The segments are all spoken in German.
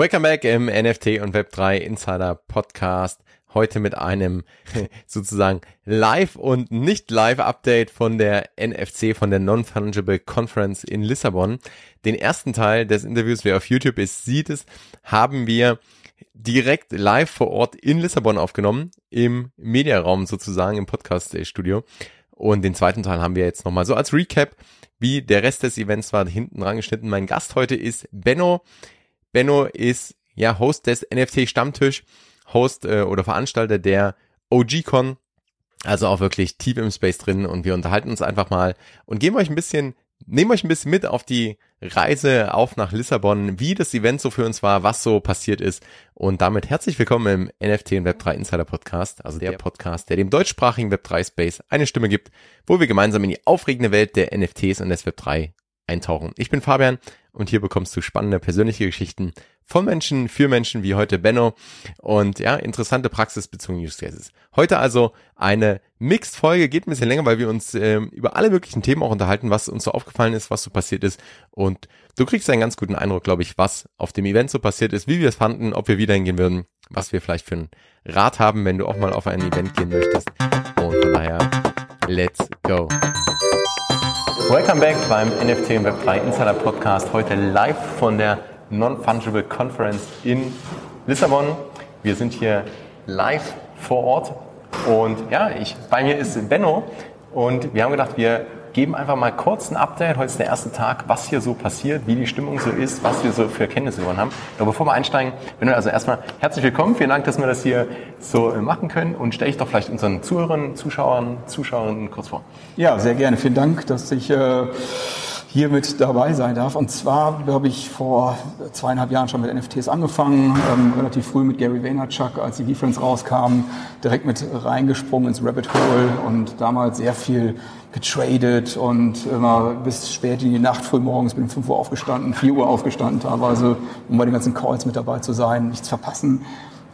Welcome back im NFT und Web3 Insider Podcast. Heute mit einem sozusagen Live und nicht Live Update von der NFC, von der Non-Fungible Conference in Lissabon. Den ersten Teil des Interviews, wer auf YouTube ist, sieht es, haben wir direkt live vor Ort in Lissabon aufgenommen, im Mediaraum sozusagen, im Podcast-Studio. Und den zweiten Teil haben wir jetzt nochmal so als Recap, wie der Rest des Events war, hinten dran geschnitten. Mein Gast heute ist Benno. Benno ist ja Host des NFT Stammtisch, Host äh, oder Veranstalter der OG-Con. Also auch wirklich tief im Space drin und wir unterhalten uns einfach mal und geben euch ein bisschen, nehmen euch ein bisschen mit auf die Reise auf nach Lissabon, wie das Event so für uns war, was so passiert ist. Und damit herzlich willkommen im NFT und Web3 Insider Podcast, also der Podcast, der dem deutschsprachigen Web3 Space eine Stimme gibt, wo wir gemeinsam in die aufregende Welt der NFTs und des Web3 eintauchen. Ich bin Fabian und hier bekommst du spannende persönliche Geschichten von Menschen für Menschen wie heute Benno und ja, interessante praxisbezogene Use Cases. Heute also eine Mixed Folge, geht ein bisschen länger, weil wir uns ähm, über alle möglichen Themen auch unterhalten, was uns so aufgefallen ist, was so passiert ist und du kriegst einen ganz guten Eindruck, glaube ich, was auf dem Event so passiert ist, wie wir es fanden, ob wir wieder hingehen würden, was wir vielleicht für einen Rat haben, wenn du auch mal auf ein Event gehen möchtest und von daher, let's go. Welcome back beim NFT und Web3 Insider Podcast. Heute live von der Non-Fungible Conference in Lissabon. Wir sind hier live vor Ort und ja, ich, bei mir ist Benno und wir haben gedacht, wir geben einfach mal kurz ein Update. Heute ist der erste Tag, was hier so passiert, wie die Stimmung so ist, was wir so für Erkenntnisse gewonnen haben. Aber bevor wir einsteigen, bin also erstmal herzlich willkommen. Vielen Dank, dass wir das hier so äh, machen können. Und stelle ich doch vielleicht unseren Zuhörern, Zuschauern, Zuschauerinnen kurz vor. Ja, sehr gerne. Vielen Dank, dass ich äh, hier mit dabei sein darf. Und zwar habe ich vor zweieinhalb Jahren schon mit NFTs angefangen, ähm, relativ früh mit Gary Vaynerchuk, als die V-Friends rauskamen, direkt mit reingesprungen ins Rabbit Hole und damals sehr viel getradet und immer bis spät in die Nacht, früh morgens, bin um 5 Uhr aufgestanden, 4 Uhr aufgestanden teilweise, um bei den ganzen Calls mit dabei zu sein, nichts verpassen.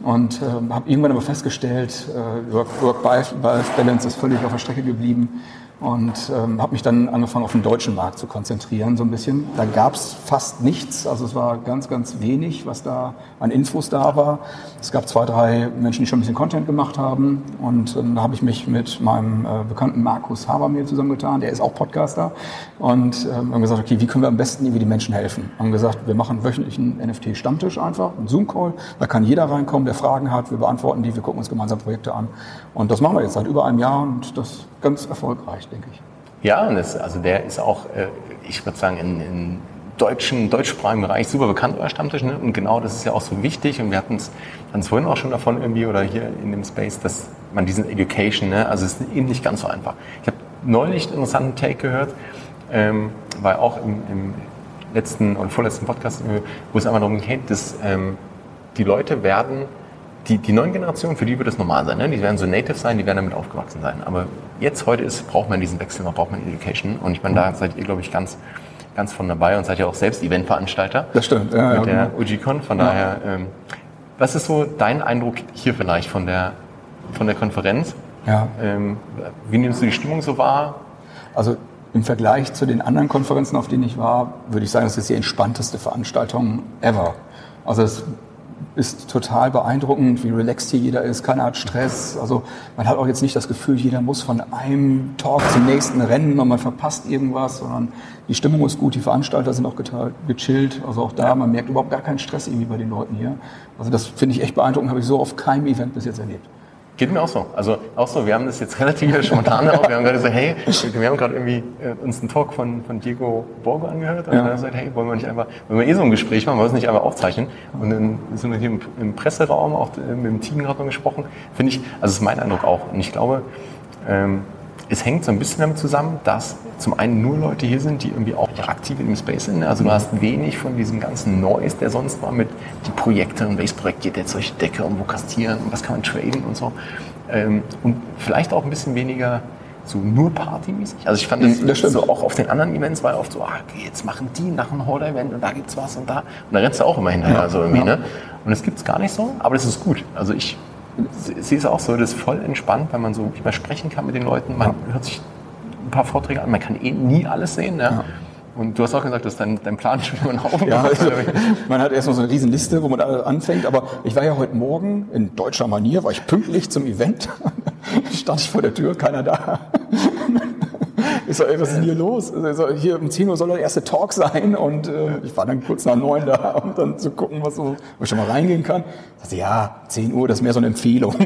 Und äh, habe irgendwann aber festgestellt, äh, Work-Life-Balance ist völlig auf der Strecke geblieben und ähm, habe mich dann angefangen auf den deutschen Markt zu konzentrieren so ein bisschen. Da gab es fast nichts, also es war ganz, ganz wenig, was da an Infos da war. Es gab zwei, drei Menschen, die schon ein bisschen Content gemacht haben. Und ähm, da habe ich mich mit meinem äh, bekannten Markus Habermehl zusammengetan, der ist auch Podcaster. Und ähm, haben gesagt, okay, wie können wir am besten irgendwie die Menschen helfen? Haben gesagt, wir machen wöchentlichen NFT-Stammtisch einfach, einen Zoom-Call, da kann jeder reinkommen, der Fragen hat, wir beantworten die, wir gucken uns gemeinsam Projekte an. Und das machen wir jetzt seit über einem Jahr. Und das ganz erfolgreich, denke ich. Ja, und das, also der ist auch, äh, ich würde sagen, in, in deutschen, deutschsprachigen Bereich super bekannt, euer Stammtisch. Ne? Und genau das ist ja auch so wichtig. Und wir hatten es vorhin auch schon davon irgendwie oder hier in dem Space, dass man diesen Education, ne? also es ist eben nicht ganz so einfach. Ich habe neulich einen interessanten Take gehört, ähm, weil auch im, im letzten und vorletzten Podcast, wo es einfach darum geht, dass ähm, die Leute werden die, die neuen Generationen, für die wird es normal sein. Ne? Die werden so native sein, die werden damit aufgewachsen sein. Aber jetzt, heute ist, braucht man diesen Wechsel, man braucht man Education. Und ich meine, da seid ihr, glaube ich, ganz, ganz von dabei und seid ja auch selbst Eventveranstalter. Das stimmt. Ja, mit ja, der genau. UGCon. Von ja. daher, ähm, was ist so dein Eindruck hier vielleicht von der, von der Konferenz? Ja. Ähm, wie nimmst du die Stimmung so wahr? Also im Vergleich zu den anderen Konferenzen, auf denen ich war, würde ich sagen, das ist die entspannteste Veranstaltung ever. Also es ist total beeindruckend, wie relaxed hier jeder ist. Keiner hat Stress. Also man hat auch jetzt nicht das Gefühl, jeder muss von einem Talk zum nächsten rennen und man verpasst irgendwas, sondern die Stimmung ist gut, die Veranstalter sind auch geteilt, gechillt. Also auch da, man merkt überhaupt gar keinen Stress irgendwie bei den Leuten hier. Also das finde ich echt beeindruckend, habe ich so auf keinem Event bis jetzt erlebt. Geht mir auch so. Also auch so, wir haben das jetzt relativ spontan auch. Wir haben gerade so, hey, wir haben gerade irgendwie äh, uns einen Talk von, von Diego Borgo angehört und ja. dann gesagt, hey, wollen wir nicht einfach, wollen wir eh so ein Gespräch machen, wollen wir es nicht einfach aufzeichnen? Und dann sind wir hier im, im Presseraum auch äh, mit dem Team gerade mal gesprochen. Finde ich, also ist mein Eindruck auch. Und ich glaube, ähm, es hängt so ein bisschen damit zusammen, dass zum einen nur Leute hier sind, die irgendwie auch aktiv in dem Space sind. Also du hast wenig von diesem ganzen Noise, der sonst war mit die Projekte und welches Projekt geht jetzt durch die Decke und wo kastieren und was kann man traden und so. Ähm, und vielleicht auch ein bisschen weniger so nur partymäßig. Also ich fand das, das so auch auf den anderen Events war oft so, ah, jetzt machen die nach einem Holder-Event und da gibt's was und da. Und da rennst du auch immer hinterher, ja, so irgendwie, ja. ne? Und das gibt's gar nicht so, aber das ist gut. Also ich sie ist auch so, das ist voll entspannt, weil man so mal sprechen kann mit den Leuten. Man ja. hört sich ein paar Vorträge an, man kann eh nie alles sehen. Ja? Und du hast auch gesagt, dass dein, dein Plan schon immer noch ja, also, Man hat erstmal so eine riesen Liste, wo man anfängt. Aber ich war ja heute Morgen in deutscher Manier, war ich pünktlich zum Event. Stand ich vor der Tür, keiner da. Ich so, ey, was ist denn hier los? Also, hier um 10 Uhr soll der erste Talk sein und äh, ich war dann kurz nach 9 da, um dann zu gucken, was so, wo ich schon mal reingehen kann. Ich dachte, ja, 10 Uhr, das ist mehr so eine Empfehlung.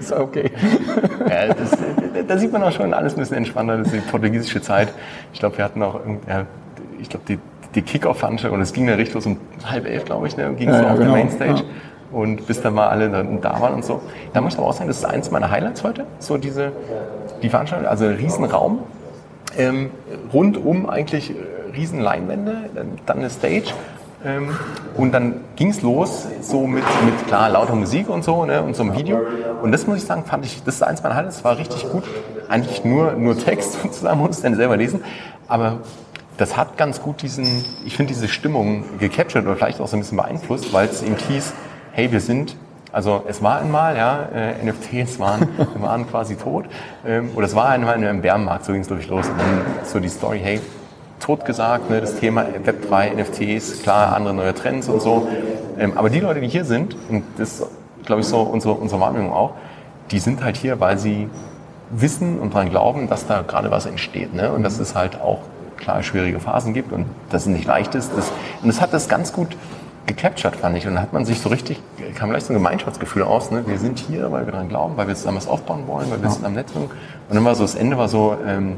Ich so, okay. Ja, das, da sieht man auch schon alles ein bisschen entspannter. Das ist die portugiesische Zeit. Ich glaube, wir hatten auch, ja, ich glaube, die, die Kick-Off-Veranstaltung, und es ging ja richtig los um halb elf, glaube ich, ne, ging es ja, so auf genau. der Mainstage. Ja und bis dann mal alle da waren und so. Da muss ich aber auch sagen, das ist eins meiner Highlights heute, so diese, die Veranstaltung, also ein Riesenraum, ähm, rundum eigentlich äh, riesen Leinwände, dann eine Stage. Ähm, und dann ging es los, so mit, mit klar lauter Musik und so, ne, und so einem Video. Und das muss ich sagen, fand ich, das ist eins meiner Highlights, das war richtig gut. Eigentlich nur, nur Text sozusagen, muss ich dann selber lesen. Aber das hat ganz gut diesen, ich finde diese Stimmung gecaptured oder vielleicht auch so ein bisschen beeinflusst, weil es eben hieß, hey, wir sind also es war einmal, ja, äh, NFTs waren, waren quasi tot. Ähm, oder es war einmal in einem Bärenmarkt, so ging es glaube ich los. Und dann so die Story, hey, tot gesagt, ne, das Thema Web3, NFTs, klar, andere neue Trends und so. Ähm, aber die Leute, die hier sind, und das glaube ich, so unsere, unsere Wahrnehmung auch, die sind halt hier, weil sie wissen und daran glauben, dass da gerade was entsteht. Ne? Und dass es halt auch klar schwierige Phasen gibt und dass es nicht leicht ist. Das, und das hat das ganz gut gecaptured, fand ich. Und dann hat man sich so richtig, kam gleich so ein Gemeinschaftsgefühl aus. Ne? Wir sind hier, weil wir daran glauben, weil wir zusammen was aufbauen wollen, weil wir ja. sind am Netzwerk. Und dann war so, das Ende war so, ähm,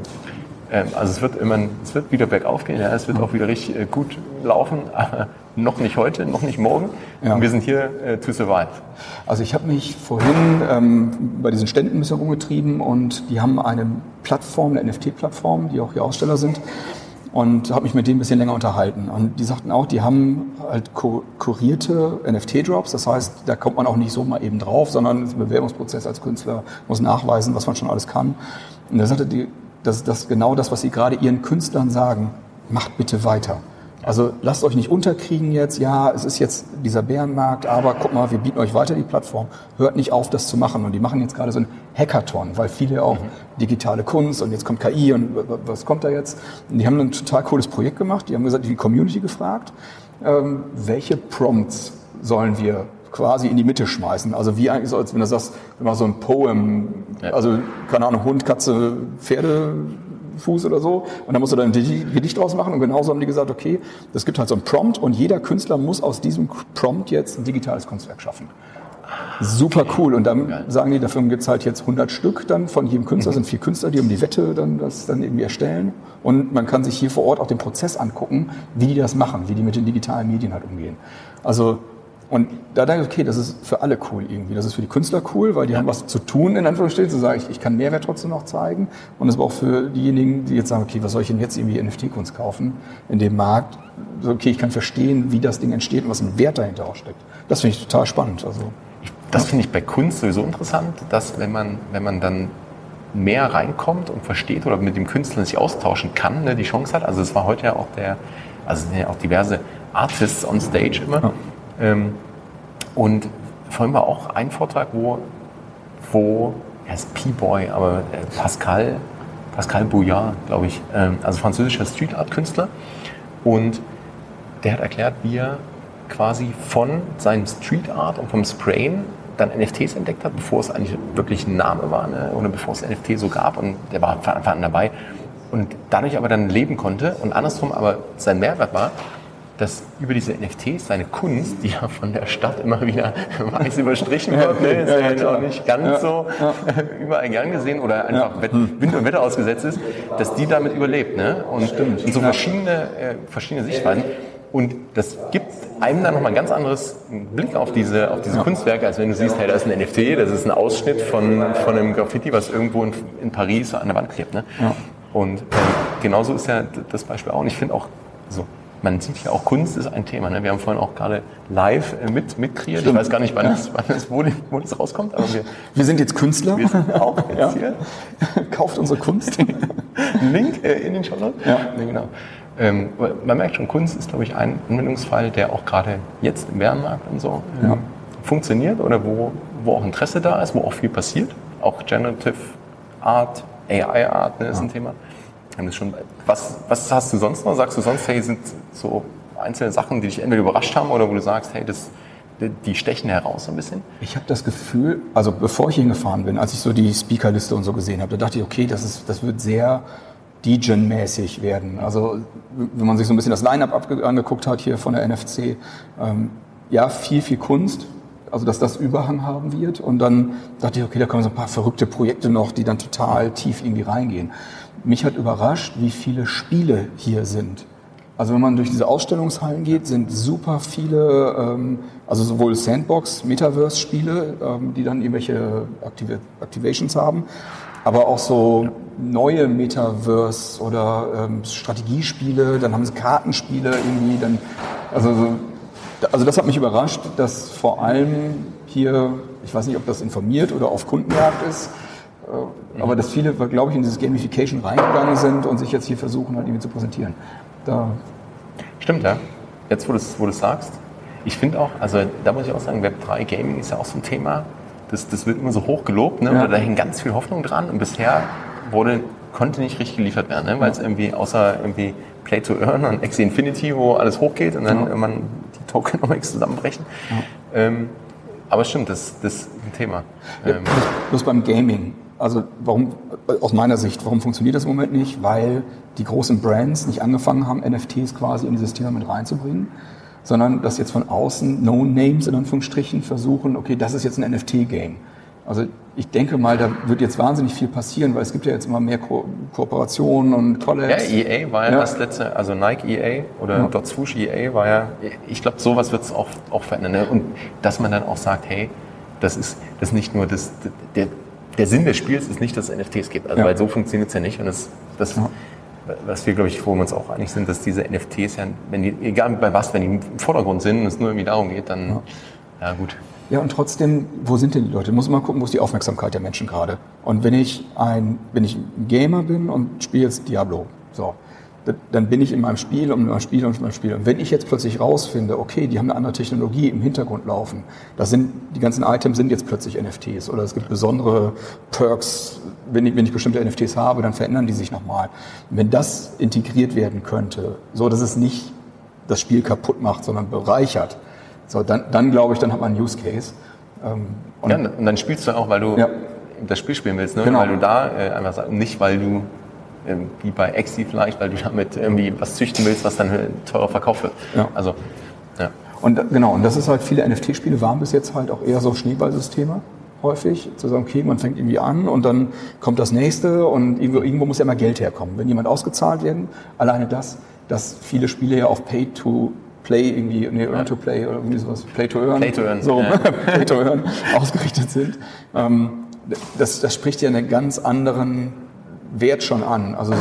ähm, also es wird immer, es wird wieder bergauf gehen, ja, es wird auch wieder richtig äh, gut laufen, aber noch nicht heute, noch nicht morgen. Ja. Und wir sind hier äh, to survive. Also ich habe mich vorhin ähm, bei diesen Ständen ein bisschen rumgetrieben und die haben eine Plattform, eine NFT-Plattform, die auch hier Aussteller sind und habe mich mit denen ein bisschen länger unterhalten. Und die sagten auch, die haben halt kurierte NFT-Drops, das heißt, da kommt man auch nicht so mal eben drauf, sondern ein Bewerbungsprozess als Künstler, muss nachweisen, was man schon alles kann. Und da sagte die, das ist genau das, was sie gerade ihren Künstlern sagen, macht bitte weiter. Also lasst euch nicht unterkriegen jetzt, ja, es ist jetzt dieser Bärenmarkt, aber guck mal, wir bieten euch weiter die Plattform. Hört nicht auf, das zu machen. Und die machen jetzt gerade so ein Hackathon, weil viele auch mhm. digitale Kunst und jetzt kommt KI und was kommt da jetzt? Und die haben ein total cooles Projekt gemacht. Die haben gesagt, die Community gefragt, ähm, welche Prompts sollen wir quasi in die Mitte schmeißen. Also wie eigentlich so, als wenn du sagst, wenn man so ein Poem, also keine Ahnung, Hund, Katze, Pferde, Fuß oder so. Und dann musst du dann ein Gedicht draus machen. Und genauso haben die gesagt, okay, es gibt halt so ein Prompt und jeder Künstler muss aus diesem Prompt jetzt ein digitales Kunstwerk schaffen. Super cool. Und dann sagen die, dafür gibt es halt jetzt 100 Stück dann von jedem Künstler. Das sind vier Künstler, die um die Wette dann das dann irgendwie erstellen. Und man kann sich hier vor Ort auch den Prozess angucken, wie die das machen, wie die mit den digitalen Medien halt umgehen. Also und da denke ich, okay, das ist für alle cool irgendwie. Das ist für die Künstler cool, weil die ja. haben was zu tun, in Anführungsstrichen, zu sagen, ich, ich kann Mehrwert trotzdem noch zeigen. Und es ist auch für diejenigen, die jetzt sagen, okay, was soll ich denn jetzt irgendwie NFT-Kunst kaufen in dem Markt? So, okay, ich kann verstehen, wie das Ding entsteht und was ein Wert dahinter auch steckt. Das finde ich total spannend. Also, das finde ich bei Kunst sowieso interessant, dass wenn man, wenn man dann mehr reinkommt und versteht oder mit dem Künstler sich austauschen kann, ne, die Chance hat. Also es war heute ja auch der, also sind ja auch diverse Artists on Stage immer. Ja und vorhin war auch ein Vortrag, wo, wo er ist P-Boy, aber äh, Pascal, Pascal Bouillard, glaube ich, ähm, also französischer Street Art Künstler. Und der hat erklärt, wie er quasi von seinem Street Art und vom Sprayen dann NFTs entdeckt hat, bevor es eigentlich wirklich ein Name war ne? oder bevor es NFT so gab und der war von Anfang an dabei und dadurch aber dann leben konnte und andersrum aber sein Mehrwert war, dass über diese NFTs seine Kunst, die ja von der Stadt immer wieder weiß überstrichen wird, ne, ist ja, ja auch nicht ganz ja, so ja. überall gern gesehen oder einfach Wind und Wetter ausgesetzt ist, dass die damit überlebt. Ne? Und, Stimmt. und so verschiedene, äh, verschiedene Sichtweisen. Und das gibt einem dann nochmal ein ganz anderes Blick auf diese, auf diese Kunstwerke, als wenn du siehst, hey, da ist ein NFT, das ist ein Ausschnitt von, von einem Graffiti, was irgendwo in, in Paris an der Wand klebt. Ne? Und äh, genauso ist ja das Beispiel auch. Und ich finde auch, so man sieht ja auch, Kunst ist ein Thema. Ne? Wir haben vorhin auch gerade live äh, mit, mitkreiert. Stimmt. Ich weiß gar nicht, wann, ja. das, wann das, wo, wo das rauskommt. Aber wir, wir sind jetzt Künstler. Wir sind auch jetzt ja. hier. Kauft unsere Kunst. Link äh, in den Show Ja. Nee, genau. Ähm, man merkt schon, Kunst ist, glaube ich, ein Anwendungsfall, der auch gerade jetzt im Bärenmarkt und so ähm, ja. funktioniert oder wo, wo auch Interesse da ist, wo auch viel passiert. Auch Generative Art, AI Art ne, ist ein Thema. Schon, was, was hast du sonst noch? Sagst du sonst, hey, sind so einzelne Sachen, die dich entweder überrascht haben oder wo du sagst, hey, das, die stechen heraus ein bisschen? Ich habe das Gefühl, also bevor ich hingefahren bin, als ich so die Speakerliste und so gesehen habe, da dachte ich, okay, das, ist, das wird sehr DJ-mäßig werden. Also wenn man sich so ein bisschen das Line-Up angeguckt hat hier von der NFC, ähm, ja, viel, viel Kunst, also dass das Überhang haben wird. Und dann dachte ich, okay, da kommen so ein paar verrückte Projekte noch, die dann total tief irgendwie reingehen. Mich hat überrascht, wie viele Spiele hier sind. Also wenn man durch diese Ausstellungshallen geht, sind super viele, ähm, also sowohl Sandbox, Metaverse-Spiele, ähm, die dann irgendwelche Activ Activations haben, aber auch so neue Metaverse oder ähm, Strategiespiele, dann haben sie Kartenspiele irgendwie, dann, also, also das hat mich überrascht, dass vor allem hier, ich weiß nicht, ob das informiert oder auf Kundenjagd ist, aber dass viele, glaube ich, in dieses Gamification reingegangen sind und sich jetzt hier versuchen, halt irgendwie zu präsentieren. Da Stimmt, ja. Jetzt, wo du es wo sagst, ich finde auch, also da muss ich auch sagen, Web3 Gaming ist ja auch so ein Thema, das, das wird immer so hoch gelobt, ne? Ja. da hängt ganz viel Hoffnung dran und bisher wurde, konnte nicht richtig geliefert werden, ne? weil es irgendwie außer irgendwie Play to Earn und Axie Infinity, wo alles hochgeht und dann ja. irgendwann die Tokenomics zusammenbrechen. Ja. Ähm, aber stimmt, das, das ist ein Thema. Ja, ähm, bloß beim Gaming. Also warum, aus meiner Sicht, warum funktioniert das im Moment nicht? Weil die großen Brands nicht angefangen haben, NFTs quasi in dieses Thema mit reinzubringen sondern dass jetzt von außen No-Names in Anführungsstrichen versuchen, okay, das ist jetzt ein NFT-Game. Also ich denke mal, da wird jetzt wahnsinnig viel passieren, weil es gibt ja jetzt immer mehr Ko Kooperationen und Collabs. Ja, EA war ja, ja, das letzte, also Nike EA oder ja. Dot Swoosh EA war ja, ich glaube, sowas wird es auch, auch verändern. Ne? Und dass man dann auch sagt, hey, das ist, das ist nicht nur das, der, der Sinn des Spiels ist nicht, dass es NFTs gibt. Also, ja. weil so funktioniert es ja nicht. Und das, das was wir, glaube ich, wo wir uns auch einig sind, dass diese NFTs ja, wenn die, egal bei was, wenn die im Vordergrund sind und es nur irgendwie darum geht, dann, ja, ja gut. Ja, und trotzdem, wo sind denn die Leute? Muss man gucken, wo ist die Aufmerksamkeit der Menschen gerade? Und wenn ich ein, wenn ich ein Gamer bin und spiele jetzt Diablo, so, dann bin ich in meinem Spiel und in meinem Spiel und in meinem Spiel. Und wenn ich jetzt plötzlich rausfinde, okay, die haben eine andere Technologie im Hintergrund laufen, das sind, die ganzen Items sind jetzt plötzlich NFTs oder es gibt besondere Perks, wenn ich, wenn ich bestimmte NFTs habe, dann verändern die sich nochmal. Wenn das integriert werden könnte, so dass es nicht das Spiel kaputt macht, sondern bereichert, so, dann, dann glaube ich, dann hat man einen Use Case. Ähm, und, ja, und dann spielst du auch, weil du ja. das Spiel spielen willst, ne? Genau. weil du da äh, einfach sagst, nicht weil du wie bei Exi vielleicht, weil du damit irgendwie was züchten willst, was dann teurer verkauft wird. Ja. Also, ja. Und genau, und das ist halt, viele NFT-Spiele waren bis jetzt halt auch eher so Schneeballsysteme häufig, zu sagen, okay, man fängt irgendwie an und dann kommt das nächste und irgendwo, irgendwo muss ja immer Geld herkommen. Wenn jemand ausgezahlt werden, alleine das, dass viele Spiele ja auf Pay to Play irgendwie, nee, Earn to Play oder irgendwie sowas, Play to Earn, Play to Earn, so, ja. Play to Earn ausgerichtet sind. Ähm, das, das spricht ja einen ganz anderen Wert schon an. Also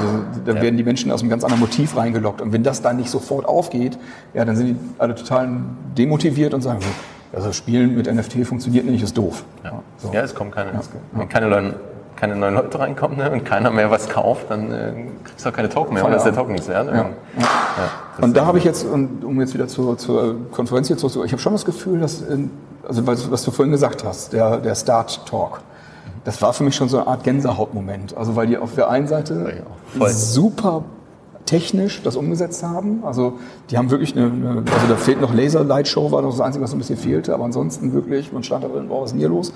da werden die Menschen aus einem ganz anderen Motiv reingelockt. Und wenn das dann nicht sofort aufgeht, ja, dann sind die alle total demotiviert und sagen, also Spielen mit NFT funktioniert nicht, ist doof. Ja, so. ja es kommen keine, ja. wenn keine, Leute, keine neuen Leute reinkommen ne, und keiner mehr was kauft, dann äh, kriegst du auch keine Token mehr, oder ist der Token nichts wert. Ja. und da habe ich jetzt, um jetzt wieder zur, zur Konferenz hier zurückzukommen, ich habe schon das Gefühl, dass, in, also was, was, du vorhin gesagt hast, der, der Start Talk, das war für mich schon so eine Art Gänsehautmoment. Also weil die auf der einen Seite ja, super technisch das umgesetzt haben. Also die haben wirklich eine, eine also da fehlt noch Laser Light Show, war das Einzige, was ein bisschen fehlte, aber ansonsten wirklich, man stand da drin, wow, was ist denn hier los?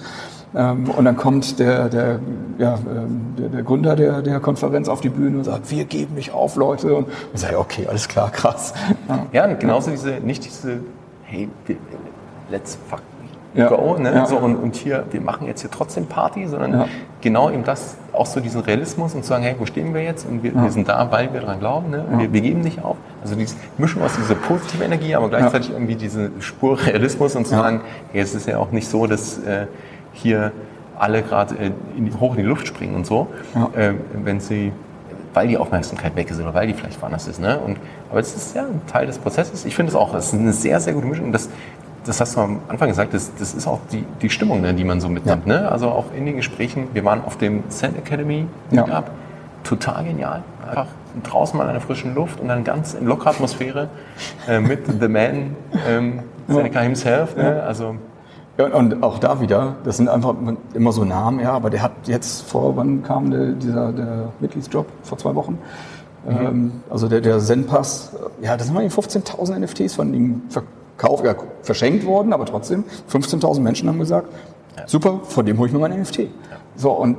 Ähm, und dann kommt der, der, ja, ähm, der, der Gründer der, der Konferenz auf die Bühne und sagt, wir geben nicht auf, Leute. Und ich sage, okay, alles klar, krass. Ja, ja genauso diese, nicht diese, hey, let's fuck ja. Go, ne? Ja. So, und, und hier, wir machen jetzt hier trotzdem Party, sondern ja. genau eben das, auch so diesen Realismus und zu sagen, hey, wo stehen wir jetzt? Und wir, wir sind da, weil wir daran glauben, ne? Wir, wir, geben nicht auf. Also diese Mischung aus dieser positiven Energie, aber gleichzeitig irgendwie diese Spur Realismus und zu sagen, hey, es ist ja auch nicht so, dass äh, hier alle gerade äh, hoch in die Luft springen und so, äh, wenn sie weil die Aufmerksamkeit weg ist oder weil die vielleicht woanders ist. Ne? Und, aber es ist ja ein Teil des Prozesses. Ich finde es auch, es ist eine sehr, sehr gute Mischung. Und das das hast du am Anfang gesagt, das, das ist auch die, die Stimmung, ne, die man so mitnimmt. Ja. Ne? Also auch in den Gesprächen, wir waren auf dem Sand Academy Meetup, ja. total genial. Einfach draußen mal in der frischen Luft und dann ganz in lockerer Atmosphäre äh, mit The Man, ähm, Seneca himself. Ne? Also Ja, und auch da wieder, das sind einfach immer so Namen, ja, aber der hat jetzt vor, wann kam der, dieser der Mitgliedsjob? Vor zwei Wochen? Mhm. Ähm, also der, der Zen-Pass, ja, das sind mal 15.000 NFTs von ihm verkauft, ja, verschenkt worden, aber trotzdem, 15.000 Menschen haben gesagt, super, von dem hole ich mir mein NFT. So, und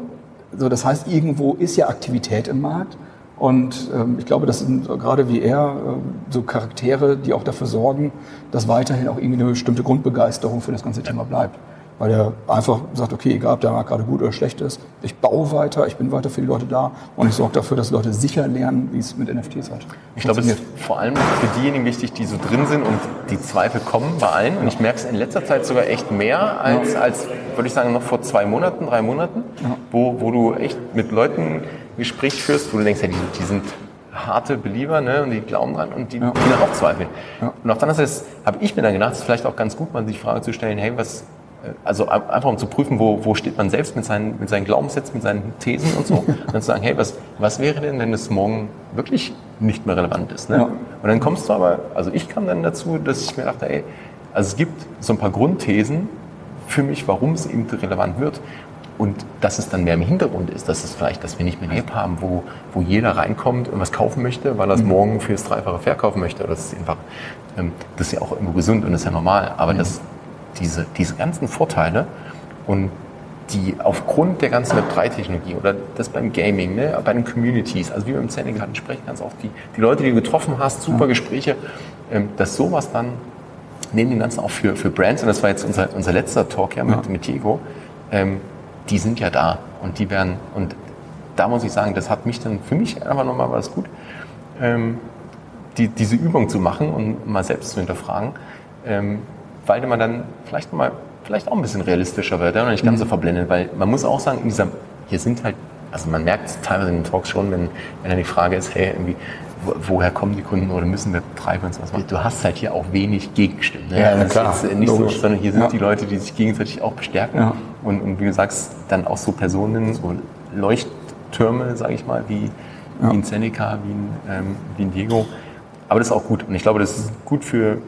so, das heißt, irgendwo ist ja Aktivität im Markt. Und ähm, ich glaube, das sind gerade wie er äh, so Charaktere, die auch dafür sorgen, dass weiterhin auch irgendwie eine bestimmte Grundbegeisterung für das ganze Thema bleibt. Weil er einfach sagt, okay, egal ob der Markt gerade gut oder schlecht ist, ich baue weiter, ich bin weiter für die Leute da und ich sorge dafür, dass Leute sicher lernen, wie es mit NFTs halt Ich glaube, es ist vor allem für diejenigen wichtig, die so drin sind und die Zweifel kommen bei allen. Und ich merke es in letzter Zeit sogar echt mehr als, ja. als würde ich sagen, noch vor zwei Monaten, drei Monaten, ja. wo, wo du echt mit Leuten Gespräch führst, wo du denkst, ja, die, die sind harte Belieber ne, und die glauben dran und die, ja. die dann auch zweifeln. Ja. Und auf der anderen Seite habe ich mir dann gedacht, es ist vielleicht auch ganz gut, mal sich die Frage zu stellen, hey, was, also einfach um zu prüfen, wo, wo steht man selbst mit seinen, mit seinen Glaubenssätzen, mit seinen Thesen und so. und dann zu sagen, hey, was, was wäre denn, wenn es morgen wirklich nicht mehr relevant ist? Ne? Ja. Und dann kommst du aber, also ich kam dann dazu, dass ich mir dachte, ey, also es gibt so ein paar Grundthesen für mich, warum es eben relevant wird. Und dass es dann mehr im Hintergrund ist, dass es vielleicht, dass wir nicht mehr eine App haben, wo, wo jeder reinkommt und was kaufen möchte, weil er es mhm. morgen fürs Dreifache verkaufen möchte. Das ist einfach, ähm, das ist ja auch irgendwo gesund und das ist ja normal. Aber mhm. das, diese, diese ganzen Vorteile und die aufgrund der ganzen Web3-Technologie oder das beim Gaming, ne, bei den Communities, also wie wir im Sending hatten, sprechen ganz oft, die, die Leute, die du getroffen hast, super Gespräche, ähm, dass sowas dann neben dem Ganzen auch für, für Brands, und das war jetzt unser, unser letzter Talk ja mit, ja. mit Diego, ähm, die sind ja da und die werden, und da muss ich sagen, das hat mich dann, für mich einfach nochmal was gut, ähm, die, diese Übung zu machen und mal selbst zu hinterfragen, ähm, weil man dann vielleicht mal, vielleicht auch ein bisschen realistischer wird, ja, und nicht ganz so mhm. verblendet, weil man muss auch sagen, in dieser, hier sind halt, also man merkt es teilweise in den Talks schon, wenn, wenn dann die Frage ist, hey, irgendwie, woher kommen die Kunden oder müssen wir Treiber und sowas machen. Du hast halt hier auch wenig Gegenstimmen. Ne? Ja, das klar. Ist nicht so, sondern hier sind ja. die Leute, die sich gegenseitig auch bestärken. Ja. Und, und, wie du sagst, dann auch so Personen, so Leuchttürme, sage ich mal, wie, ja. wie ein Seneca, wie ein, ähm, wie ein Diego. Aber das ist auch gut. Und ich glaube, das ist gut für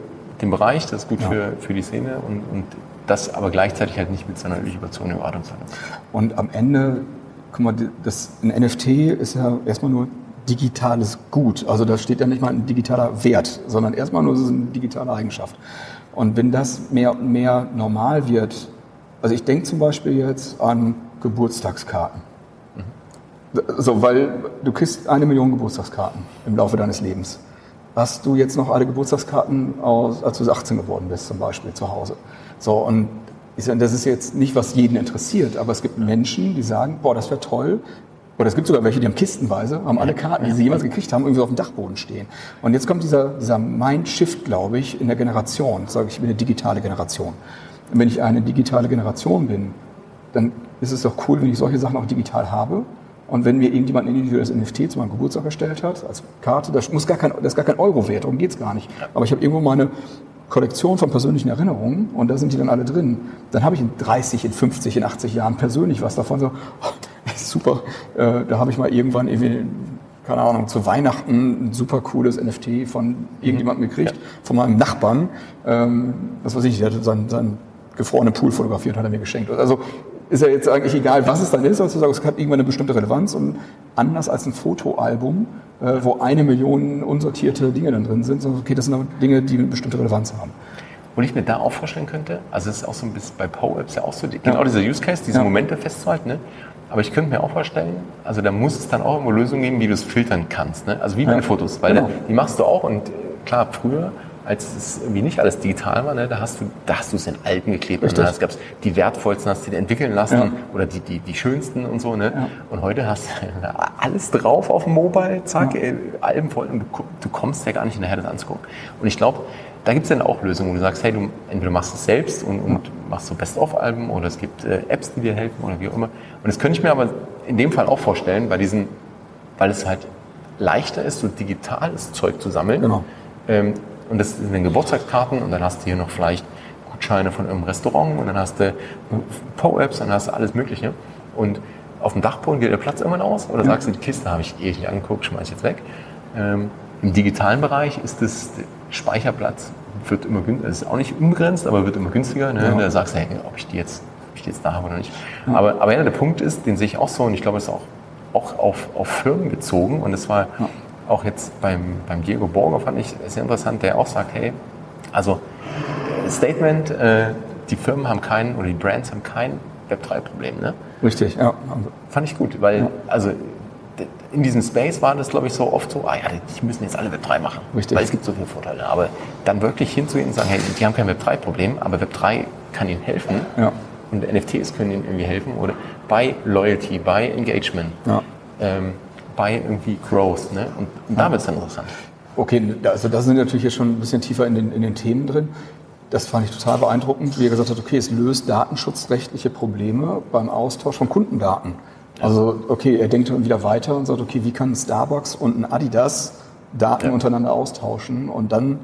den Bereich, das ist gut für, für die Szene und, und das aber gleichzeitig halt nicht mit seiner überzogenen Erwartungshaltung. Und am Ende, guck mal, das, ein NFT ist ja erstmal nur digitales Gut. Also da steht ja nicht mal ein digitaler Wert, sondern erstmal nur so eine digitale Eigenschaft. Und wenn das mehr und mehr normal wird, also ich denke zum Beispiel jetzt an Geburtstagskarten. Mhm. So, weil du kriegst eine Million Geburtstagskarten im Laufe deines Lebens. Hast du jetzt noch alle Geburtstagskarten aus, als du 18 geworden bist, zum Beispiel zu Hause? So, und das ist jetzt nicht, was jeden interessiert, aber es gibt Menschen, die sagen, boah, das wäre toll, oder es gibt sogar welche, die haben kistenweise, haben alle Karten, die sie jemals gekriegt haben, irgendwie auf dem Dachboden stehen. Und jetzt kommt dieser, dieser Mindshift, glaube ich, in der Generation. Sage ich, ich bin eine digitale Generation. Und wenn ich eine digitale Generation bin, dann ist es doch cool, wenn ich solche Sachen auch digital habe. Und wenn mir irgendjemand ein individuelles NFT zu meinem Geburtstag erstellt hat, als Karte, das, muss gar kein, das ist gar kein Euro wert, darum geht's gar nicht. Aber ich habe irgendwo meine Kollektion von persönlichen Erinnerungen und da sind die dann alle drin. Dann habe ich in 30, in 50, in 80 Jahren persönlich was davon. So, oh, super. Äh, da habe ich mal irgendwann irgendwie, keine Ahnung, zu Weihnachten ein super cooles NFT von irgendjemandem gekriegt, ja. von meinem Nachbarn. Ähm, was weiß ich, der hat seinen, seinen gefrorenen Pool fotografiert, hat er mir geschenkt. Also ist ja jetzt eigentlich egal, was es dann ist, also es hat irgendwann eine bestimmte Relevanz und anders als ein Fotoalbum, äh, wo eine Million unsortierte Dinge dann drin sind, so, okay, das sind Dinge, die eine bestimmte Relevanz haben. Und ich mir da auch vorstellen könnte, also es ist auch so ein bisschen bei Power-Apps ja auch so, genau ja. dieser Use Case, diese ja. Momente festzuhalten, ne? Aber ich könnte mir auch vorstellen, also da muss es dann auch immer Lösungen geben, wie du es filtern kannst. Ne? Also wie bei ja. Fotos, weil genau. die machst du auch und klar, früher als es irgendwie nicht alles digital war, ne, da hast du, da hast du es in alten geklebt. Richtig. Und es gab die wertvollsten, hast du dir entwickeln lassen ja. oder die, die, die schönsten und so. Ne? Ja. Und heute hast du alles drauf auf dem Mobile, zack, ja. Alben voll und du, du kommst ja gar nicht hinterher, das anzugucken. Und ich glaube, da gibt es dann auch Lösungen, wo du sagst, hey, du entweder machst es selbst und, und machst so Best-of-Alben oder es gibt äh, Apps, die dir helfen oder wie auch immer. Und das könnte ich mir aber in dem Fall auch vorstellen, bei diesen, weil es halt leichter ist, so digitales Zeug zu sammeln. Genau. Ähm, und das sind dann Geburtstagskarten und dann hast du hier noch vielleicht Gutscheine von irgendeinem Restaurant und dann hast du Po-Apps, dann hast du alles Mögliche. Und auf dem Dachboden geht der Platz irgendwann aus oder sagst du, die Kiste habe ich ewig angeguckt, schmeiß ich jetzt weg. Ähm, Im digitalen Bereich ist das Speicherplatz wird immer günstiger, ist auch nicht unbegrenzt, aber wird immer günstiger. Ne? Ja. Da sagst du, hey, ob ich die jetzt, ob ich die jetzt da habe oder nicht. Ja. Aber, aber ja, der Punkt ist, den sehe ich auch so und ich glaube, es ist auch, auch auf, auf Firmen bezogen und es war. Auch jetzt beim, beim Diego Borger fand ich sehr interessant, der auch sagt, hey, also Statement, äh, die Firmen haben keinen oder die Brands haben kein Web3-Problem. Ne? Richtig, ja. Fand ich gut, weil also in diesem Space war das, glaube ich, so oft so, ah ja, die müssen jetzt alle Web3 machen. Richtig. Weil es gibt so viele Vorteile. Aber dann wirklich hinzugehen und sagen, hey, die haben kein Web3-Problem, aber Web3 kann ihnen helfen. Ja. Und NFTs können ihnen irgendwie helfen. Oder bei Loyalty, bei Engagement, ja. ähm, bei irgendwie Growth. Ne? Und, und da wird es dann interessant. Okay, also da sind wir natürlich jetzt schon ein bisschen tiefer in den, in den Themen drin. Das fand ich total beeindruckend, wie er gesagt hat, okay, es löst datenschutzrechtliche Probleme beim Austausch von Kundendaten. Also, okay, er denkt dann wieder weiter und sagt, okay, wie kann ein Starbucks und ein Adidas Daten ja. untereinander austauschen? Und dann,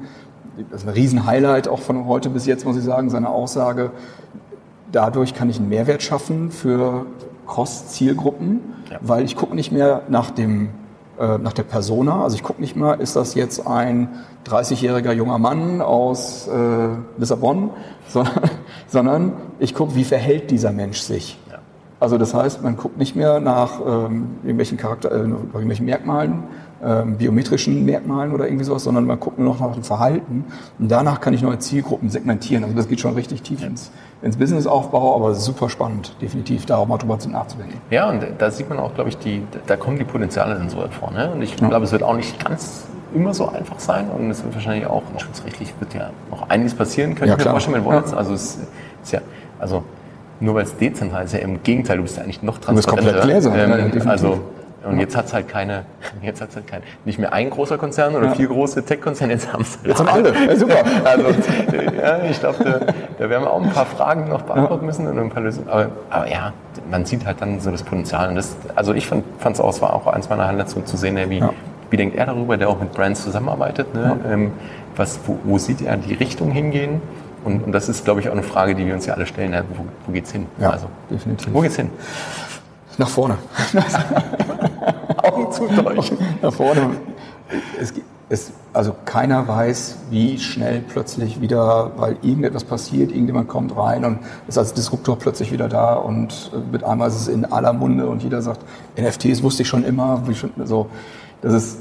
das ist ein Riesen-Highlight auch von heute bis jetzt, muss ich sagen, seine Aussage, dadurch kann ich einen Mehrwert schaffen für Cross-Zielgruppen, ja. weil ich gucke nicht mehr nach dem äh, nach der Persona. Also ich gucke nicht mehr, ist das jetzt ein 30-jähriger junger Mann aus äh, Lissabon, sondern, sondern ich gucke, wie verhält dieser Mensch sich. Also das heißt, man guckt nicht mehr nach ähm, irgendwelchen, Charakter, äh, irgendwelchen Merkmalen, ähm, biometrischen Merkmalen oder irgendwie sowas, sondern man guckt nur noch nach dem Verhalten. Und danach kann ich neue Zielgruppen segmentieren. Also das geht schon richtig tief ins, ins Businessaufbau, aber super spannend, definitiv, da auch mal drüber nachzudenken. Ja, und da sieht man auch, glaube ich, die, da kommen die Potenziale dann so weit vor. Ne? Und ich ja. glaube, es wird auch nicht ganz immer so einfach sein und es wird wahrscheinlich auch schutzrechtlich wird ja noch einiges passieren können. Ja, vorstellen, mit Wallets. Ja. Also es ist ja, also nur weil es dezentral ist, ja im Gegenteil, du bist ja eigentlich noch transparenter. Du bist komplett gläser. Ähm, also und jetzt hat es halt keine, jetzt hat halt kein, nicht mehr ein großer Konzern oder ja. vier große Tech-Konzerne, jetzt haben es halt Jetzt haben alle. Ja, super. Also, ja, ich glaube, da, da werden wir auch ein paar Fragen noch beantworten müssen und ein paar Lösungen. Aber, aber ja, man sieht halt dann so das Potenzial. Und das, also ich fand es auch, es war auch eins meiner so zu sehen, wie, wie denkt er darüber, der auch mit Brands zusammenarbeitet. Ne? Ähm, was, wo, wo sieht er die Richtung hingehen? Und, und, das ist, glaube ich, auch eine Frage, die wir uns ja alle stellen. Ja, wo, wo geht's hin? Ja, also, definitiv. Wo geht's hin? Nach vorne. Augen zu euch. Nach vorne. Es, es, also keiner weiß, wie schnell plötzlich wieder, weil irgendetwas passiert, irgendjemand kommt rein und ist als Disruptor plötzlich wieder da und mit einmal ist es in aller Munde und jeder sagt, NFTs wusste ich schon immer, wie schon, so. Das ist,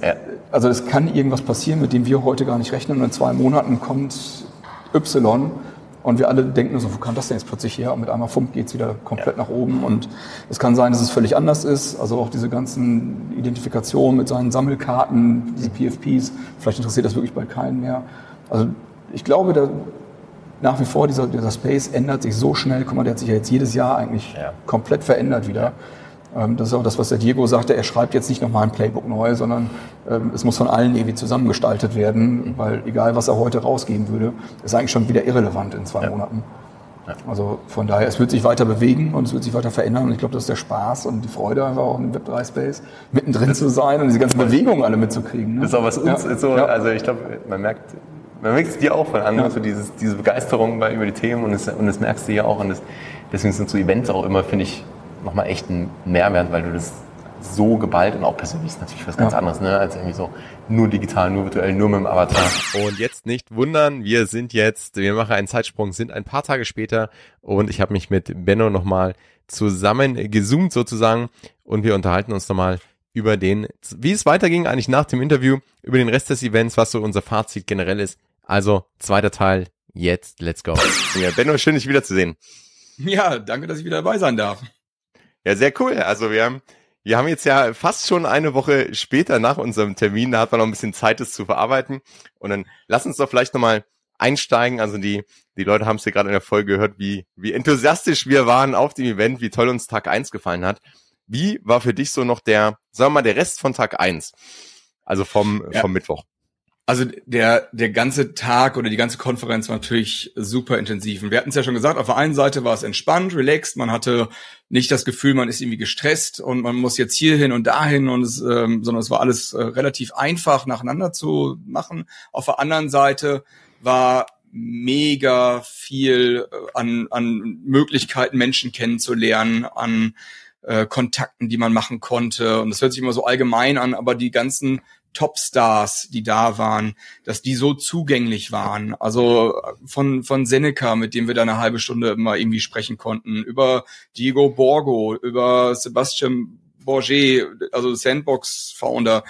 also es kann irgendwas passieren, mit dem wir heute gar nicht rechnen und in zwei Monaten kommt Y und wir alle denken so, wo kam das denn jetzt plötzlich her? Und mit einmal Funk geht es wieder komplett ja. nach oben. Und es kann sein, dass es völlig anders ist. Also auch diese ganzen Identifikationen mit seinen Sammelkarten, diese PFPs, vielleicht interessiert das wirklich bald keinen mehr. Also ich glaube, da, nach wie vor dieser, dieser Space ändert sich so schnell. Guck mal, der hat sich ja jetzt jedes Jahr eigentlich ja. komplett verändert wieder. Ähm, das ist auch das, was der Diego sagte. Er schreibt jetzt nicht nochmal ein Playbook neu, sondern ähm, es muss von allen irgendwie zusammengestaltet werden, weil egal, was er heute rausgeben würde, ist eigentlich schon wieder irrelevant in zwei ja. Monaten. Also von daher, es wird sich weiter bewegen und es wird sich weiter verändern und ich glaube, das ist der Spaß und die Freude einfach auch im Web3-Space mittendrin zu sein und diese ganzen Bewegungen alle mitzukriegen. Ne? Das ist auch was uns ja. so, also ich glaube, man merkt, man merkt es dir auch von anderen, ja. so dieses, diese Begeisterung bei, über die Themen und das, und das merkst du ja auch und das, deswegen sind so Events auch immer, finde ich, nochmal echt ein Mehrwert, weil du das so geballt und auch persönlich ist natürlich was ganz ja. anderes, ne, als irgendwie so nur digital, nur virtuell, nur mit dem Avatar. Und jetzt nicht wundern, wir sind jetzt, wir machen einen Zeitsprung, sind ein paar Tage später und ich habe mich mit Benno nochmal zusammen gezoomt sozusagen und wir unterhalten uns nochmal über den, wie es weiterging eigentlich nach dem Interview, über den Rest des Events, was so unser Fazit generell ist. Also zweiter Teil, jetzt, let's go. Ja, Benno, schön dich wiederzusehen. Ja, danke, dass ich wieder dabei sein darf. Ja, sehr cool. Also wir haben, wir haben jetzt ja fast schon eine Woche später nach unserem Termin, da hat man noch ein bisschen Zeit, das zu verarbeiten. Und dann lass uns doch vielleicht nochmal einsteigen. Also die, die Leute haben es ja gerade in der Folge gehört, wie, wie enthusiastisch wir waren auf dem Event, wie toll uns Tag eins gefallen hat. Wie war für dich so noch der, sagen wir mal, der Rest von Tag eins? Also vom, ja. vom Mittwoch. Also der, der ganze Tag oder die ganze Konferenz war natürlich super intensiv. Und wir hatten es ja schon gesagt, auf der einen Seite war es entspannt, relaxed, man hatte nicht das Gefühl, man ist irgendwie gestresst und man muss jetzt hierhin und dahin und es, ähm, sondern es war alles äh, relativ einfach nacheinander zu machen. Auf der anderen Seite war mega viel äh, an, an Möglichkeiten, Menschen kennenzulernen, an äh, Kontakten, die man machen konnte. Und das hört sich immer so allgemein an, aber die ganzen Topstars, die da waren, dass die so zugänglich waren. Also von, von Seneca, mit dem wir da eine halbe Stunde immer irgendwie sprechen konnten, über Diego Borgo, über Sebastian Bourget, also Sandbox-Founder,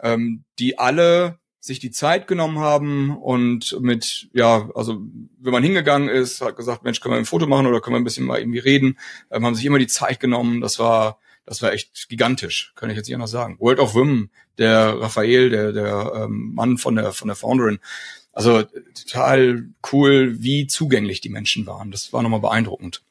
ähm, die alle sich die Zeit genommen haben und mit, ja, also wenn man hingegangen ist, hat gesagt, Mensch, können wir ein Foto machen oder können wir ein bisschen mal irgendwie reden, ähm, haben sich immer die Zeit genommen. Das war, das war echt gigantisch, kann ich jetzt nicht anders sagen. World of Women, der Raphael, der, der ähm, Mann von der, von der Founderin. Also total cool, wie zugänglich die Menschen waren. Das war nochmal beeindruckend.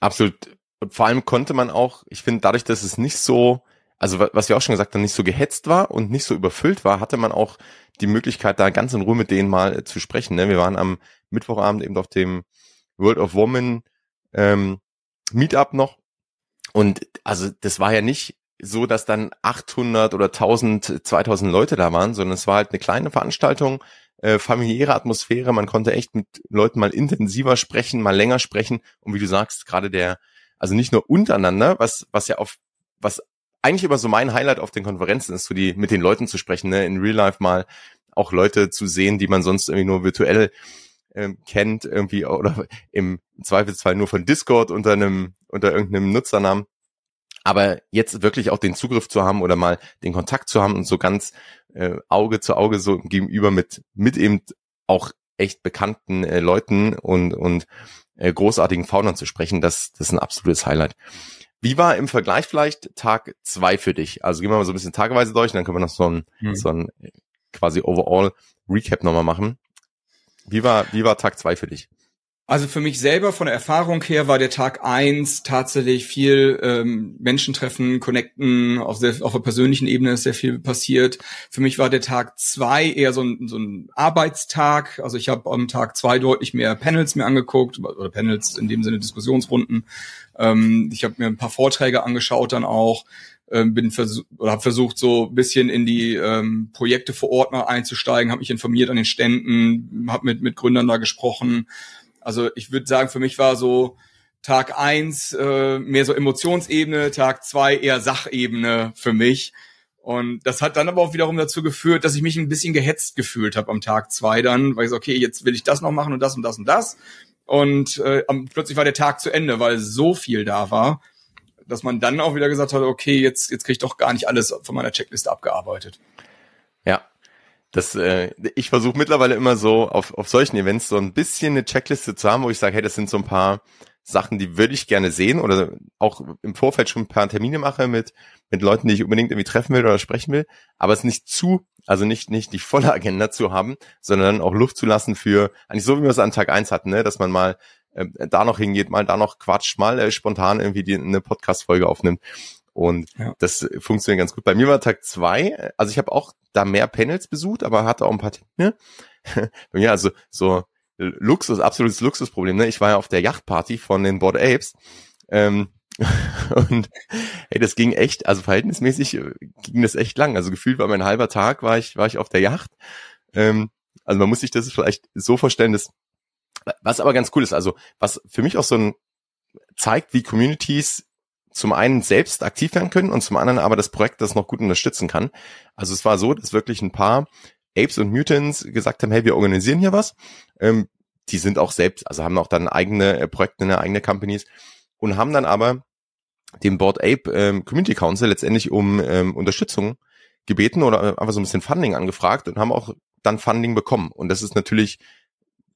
Absolut. Und vor allem konnte man auch, ich finde, dadurch, dass es nicht so, also was wir auch schon gesagt haben, nicht so gehetzt war und nicht so überfüllt war, hatte man auch die Möglichkeit, da ganz in Ruhe mit denen mal äh, zu sprechen. Ne? Wir waren am Mittwochabend eben auf dem World of Woman ähm, Meetup noch. Und also das war ja nicht so, dass dann 800 oder 1000, 2000 Leute da waren, sondern es war halt eine kleine Veranstaltung, äh, familiäre Atmosphäre. Man konnte echt mit Leuten mal intensiver sprechen, mal länger sprechen. Und wie du sagst, gerade der, also nicht nur untereinander, was, was ja auf, was eigentlich immer so mein Highlight auf den Konferenzen ist, so die mit den Leuten zu sprechen, ne, in Real Life mal auch Leute zu sehen, die man sonst irgendwie nur virtuell ähm, kennt, irgendwie oder im Zweifelsfall nur von Discord unter einem unter irgendeinem Nutzernamen. Aber jetzt wirklich auch den Zugriff zu haben oder mal den Kontakt zu haben und so ganz äh, Auge zu Auge so gegenüber mit mit eben auch echt bekannten äh, Leuten und und äh, großartigen Faunern zu sprechen, das das ist ein absolutes Highlight. Wie war im Vergleich vielleicht Tag zwei für dich? Also gehen wir mal so ein bisschen tageweise durch und dann können wir noch so ein, hm. so ein quasi overall Recap nochmal machen. Wie war, wie war Tag zwei für dich? Also für mich selber von der Erfahrung her war der Tag eins tatsächlich viel ähm, Menschen treffen, connecten, auf, sehr, auf der persönlichen Ebene ist sehr viel passiert. Für mich war der Tag zwei eher so ein, so ein Arbeitstag. Also ich habe am Tag zwei deutlich mehr Panels mir angeguckt, oder Panels in dem Sinne Diskussionsrunden. Ähm, ich habe mir ein paar Vorträge angeschaut dann auch ähm, bin versucht oder habe versucht so ein bisschen in die ähm, Projekte vor Ort mal einzusteigen, habe mich informiert an den Ständen, habe mit mit Gründern da gesprochen, also ich würde sagen, für mich war so Tag eins äh, mehr so Emotionsebene, Tag zwei eher Sachebene für mich. Und das hat dann aber auch wiederum dazu geführt, dass ich mich ein bisschen gehetzt gefühlt habe am Tag zwei dann, weil ich so, okay, jetzt will ich das noch machen und das und das und das. Und äh, plötzlich war der Tag zu Ende, weil so viel da war, dass man dann auch wieder gesagt hat, okay, jetzt, jetzt kriege ich doch gar nicht alles von meiner Checkliste abgearbeitet. Das, äh, ich versuche mittlerweile immer so auf, auf solchen Events so ein bisschen eine Checkliste zu haben, wo ich sage, hey, das sind so ein paar Sachen, die würde ich gerne sehen oder auch im Vorfeld schon ein paar Termine mache mit, mit Leuten, die ich unbedingt irgendwie treffen will oder sprechen will, aber es nicht zu, also nicht, nicht die volle Agenda zu haben, sondern auch Luft zu lassen für, eigentlich so wie wir es an Tag eins hatten, ne, dass man mal äh, da noch hingeht, mal da noch quatscht, mal äh, spontan irgendwie die, eine Podcast-Folge aufnimmt. Und ja. das funktioniert ganz gut. Bei mir war Tag zwei, also ich habe auch da mehr Panels besucht, aber hatte auch ein paar Termine. Bei mir also so Luxus, absolutes Luxusproblem. Ne? Ich war ja auf der Yachtparty von den Board Apes. Ähm, und hey, das ging echt, also verhältnismäßig äh, ging das echt lang. Also gefühlt war mein halber Tag, war ich, war ich auf der Yacht. Ähm, also man muss sich das vielleicht so vorstellen, dass was aber ganz cool ist, also was für mich auch so ein zeigt, wie Communities zum einen selbst aktiv werden können und zum anderen aber das Projekt das noch gut unterstützen kann. Also es war so, dass wirklich ein paar Apes und Mutants gesagt haben, hey, wir organisieren hier was. Ähm, die sind auch selbst, also haben auch dann eigene äh, Projekte, eine eigene Companies und haben dann aber dem Board Ape ähm, Community Council letztendlich um ähm, Unterstützung gebeten oder einfach so ein bisschen Funding angefragt und haben auch dann Funding bekommen. Und das ist natürlich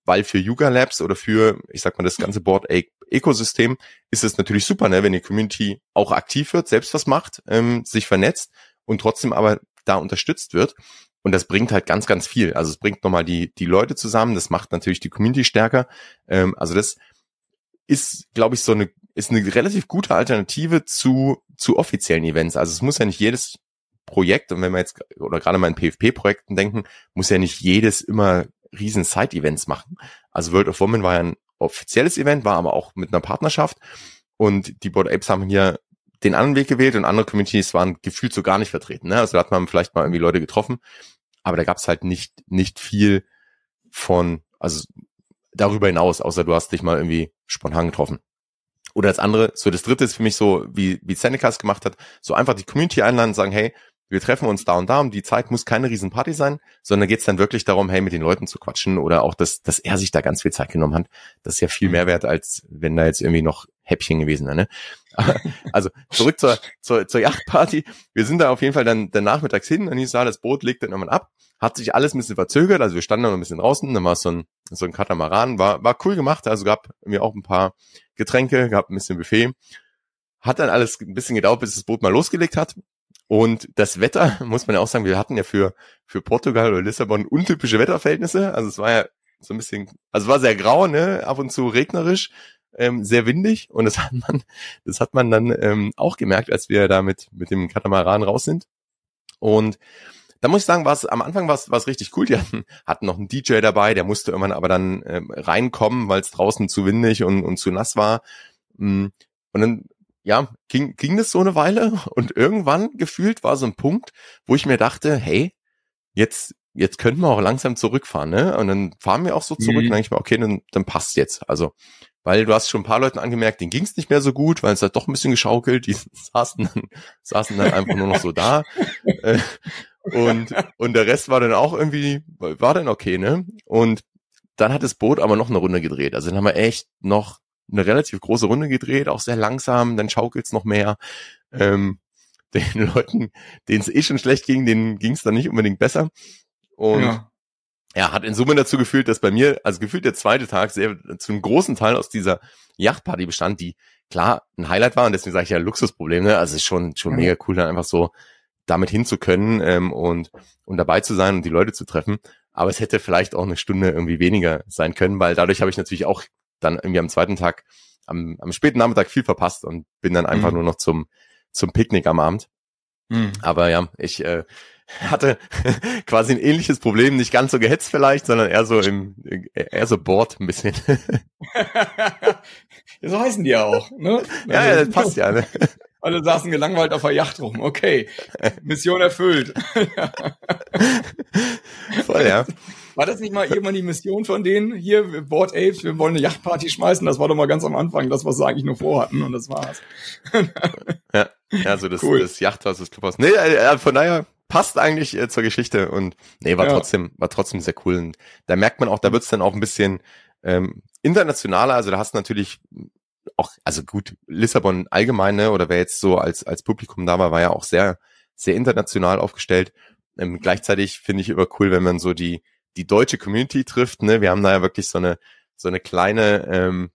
weil für Yuga Labs oder für, ich sag mal, das ganze Board Ökosystem ist es natürlich super, ne, wenn die Community auch aktiv wird, selbst was macht, ähm, sich vernetzt und trotzdem aber da unterstützt wird. Und das bringt halt ganz, ganz viel. Also es bringt nochmal die, die Leute zusammen, das macht natürlich die Community stärker. Ähm, also das ist, glaube ich, so eine, ist eine relativ gute Alternative zu, zu offiziellen Events. Also es muss ja nicht jedes Projekt, und wenn wir jetzt, oder gerade mal in PFP-Projekten denken, muss ja nicht jedes immer riesen Side-Events machen. Also World of Women war ja ein offizielles Event, war aber auch mit einer Partnerschaft. Und die Board Apes haben hier den anderen Weg gewählt und andere Communities waren gefühlt so gar nicht vertreten. Ne? Also da hat man vielleicht mal irgendwie Leute getroffen, aber da gab es halt nicht, nicht viel von, also darüber hinaus, außer du hast dich mal irgendwie spontan getroffen. Oder das andere, so das dritte ist für mich so, wie, wie Seneca es gemacht hat, so einfach die Community einladen und sagen, hey, wir treffen uns da und da und die Zeit muss keine Riesenparty sein, sondern geht es dann wirklich darum, hey, mit den Leuten zu quatschen oder auch, dass, dass er sich da ganz viel Zeit genommen hat. Das ist ja viel mehr wert, als wenn da jetzt irgendwie noch Häppchen gewesen wäre. Ne? also zurück zur, zur, zur Yachtparty. Wir sind da auf jeden Fall dann, dann nachmittags hin und ich sah, das Boot legt dann irgendwann ab. Hat sich alles ein bisschen verzögert, also wir standen noch ein bisschen draußen, dann war es so ein, so ein Katamaran, war, war cool gemacht, also gab mir auch ein paar Getränke, gab ein bisschen Buffet. Hat dann alles ein bisschen gedauert, bis das Boot mal losgelegt hat. Und das Wetter, muss man ja auch sagen, wir hatten ja für, für Portugal oder Lissabon untypische Wetterverhältnisse. Also es war ja so ein bisschen, also es war sehr grau, ne, ab und zu regnerisch, ähm, sehr windig. Und das hat man, das hat man dann ähm, auch gemerkt, als wir da mit, mit dem Katamaran raus sind. Und da muss ich sagen, war es am Anfang war es richtig cool. Die hatten, hatten noch einen DJ dabei, der musste irgendwann aber dann ähm, reinkommen, weil es draußen zu windig und, und zu nass war. Mm, und dann ja, ging, ging das so eine Weile und irgendwann gefühlt war so ein Punkt, wo ich mir dachte, hey, jetzt, jetzt könnten wir auch langsam zurückfahren, ne? Und dann fahren wir auch so zurück mhm. und dann ich mir, okay, dann, dann passt jetzt. Also, weil du hast schon ein paar Leuten angemerkt, denen ging es nicht mehr so gut, weil es hat doch ein bisschen geschaukelt, die saßen dann, saßen dann einfach nur noch so da. Äh, und, und der Rest war dann auch irgendwie, war dann okay, ne? Und dann hat das Boot aber noch eine Runde gedreht. Also dann haben wir echt noch eine relativ große Runde gedreht, auch sehr langsam, dann schaukelt's noch mehr. Ähm, den Leuten, denen es eh schon schlecht ging, denen ging es dann nicht unbedingt besser. Und ja. ja, hat in Summe dazu geführt, dass bei mir, also gefühlt der zweite Tag sehr zu einem großen Teil aus dieser Yachtparty bestand, die klar ein Highlight war und deswegen sage ich ja Luxusproblem, ne? Also es ist schon schon mega cool, dann einfach so damit hinzukönnen ähm, und und dabei zu sein und die Leute zu treffen. Aber es hätte vielleicht auch eine Stunde irgendwie weniger sein können, weil dadurch habe ich natürlich auch dann irgendwie am zweiten Tag, am, am späten Nachmittag viel verpasst und bin dann einfach mhm. nur noch zum, zum Picknick am Abend. Mhm. Aber ja, ich äh, hatte quasi ein ähnliches Problem, nicht ganz so gehetzt vielleicht, sondern eher so im, eher so bored ein bisschen. so heißen die ja auch, ne? Ja, ja, das passt ja, ne? Alle saßen gelangweilt auf der Yacht rum. Okay, Mission erfüllt. Voll, ja. War das nicht mal irgendwann die Mission von denen? Hier, Board Apes, wir wollen eine Yachtparty schmeißen. Das war doch mal ganz am Anfang das, was sie eigentlich nur vorhatten und das war's. ja, also das, cool. das Yachthaus des Clubhaus. Nee, äh, von daher passt eigentlich äh, zur Geschichte und nee, war ja. trotzdem, war trotzdem sehr cool. Und da merkt man auch, da wird's dann auch ein bisschen ähm, internationaler. Also da hast du natürlich auch, also gut, Lissabon allgemeine oder wer jetzt so als, als Publikum da war, war ja auch sehr, sehr international aufgestellt. Ähm, gleichzeitig finde ich immer cool, wenn man so die, die deutsche Community trifft. Ne? Wir haben da ja wirklich so eine so eine kleine ähm,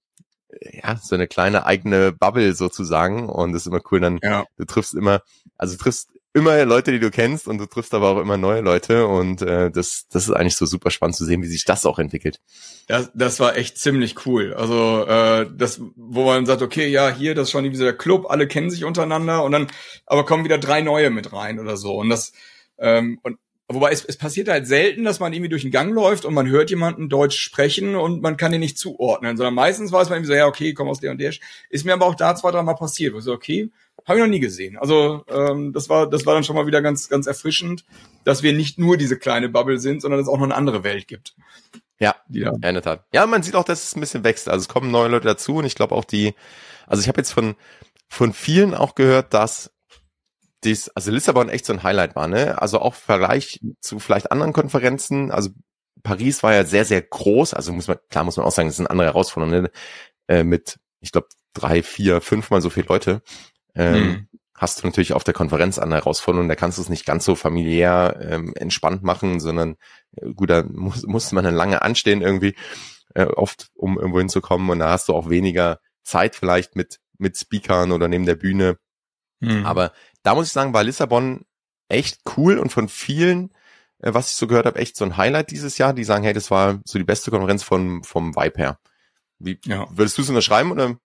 ja, so eine kleine eigene Bubble sozusagen und das ist immer cool, dann ja. du triffst immer, also du triffst immer Leute, die du kennst und du triffst aber auch immer neue Leute und äh, das, das ist eigentlich so super spannend zu sehen, wie sich das auch entwickelt. Das, das war echt ziemlich cool. Also äh, das, wo man sagt, okay, ja, hier, das ist schon wie dieser Club, alle kennen sich untereinander und dann, aber kommen wieder drei neue mit rein oder so und das ähm, und Wobei es, es passiert halt selten, dass man irgendwie durch den Gang läuft und man hört jemanden Deutsch sprechen und man kann ihn nicht zuordnen, sondern meistens weiß man irgendwie so, ja, okay, komm aus der und der. Ist mir aber auch da zwei, drei Mal passiert. Wo ich so, okay, habe ich noch nie gesehen. Also ähm, das war das war dann schon mal wieder ganz ganz erfrischend, dass wir nicht nur diese kleine Bubble sind, sondern es auch noch eine andere Welt gibt. Ja, ja, in der Tat. Ja, man sieht auch, dass es ein bisschen wächst. Also es kommen neue Leute dazu und ich glaube auch die, also ich habe jetzt von von vielen auch gehört, dass dies, also Lissabon echt so ein Highlight war, ne? Also auch Vergleich zu vielleicht anderen Konferenzen. Also Paris war ja sehr, sehr groß. Also muss man, klar muss man auch sagen, das ist eine andere Herausforderung, ne? Äh, mit, ich glaube, drei, vier, fünfmal so viele Leute. Ähm, hm. Hast du natürlich auf der Konferenz eine Herausforderung, da kannst du es nicht ganz so familiär ähm, entspannt machen, sondern äh, gut, da muss, muss man dann lange anstehen irgendwie, äh, oft, um irgendwo hinzukommen. Und da hast du auch weniger Zeit vielleicht mit, mit Speakern oder neben der Bühne. Hm. Aber da muss ich sagen, war Lissabon echt cool und von vielen, äh, was ich so gehört habe, echt so ein Highlight dieses Jahr. Die sagen, hey, das war so die beste Konferenz von, vom Vibe her. Wie, ja. Würdest du es unterschreiben oder?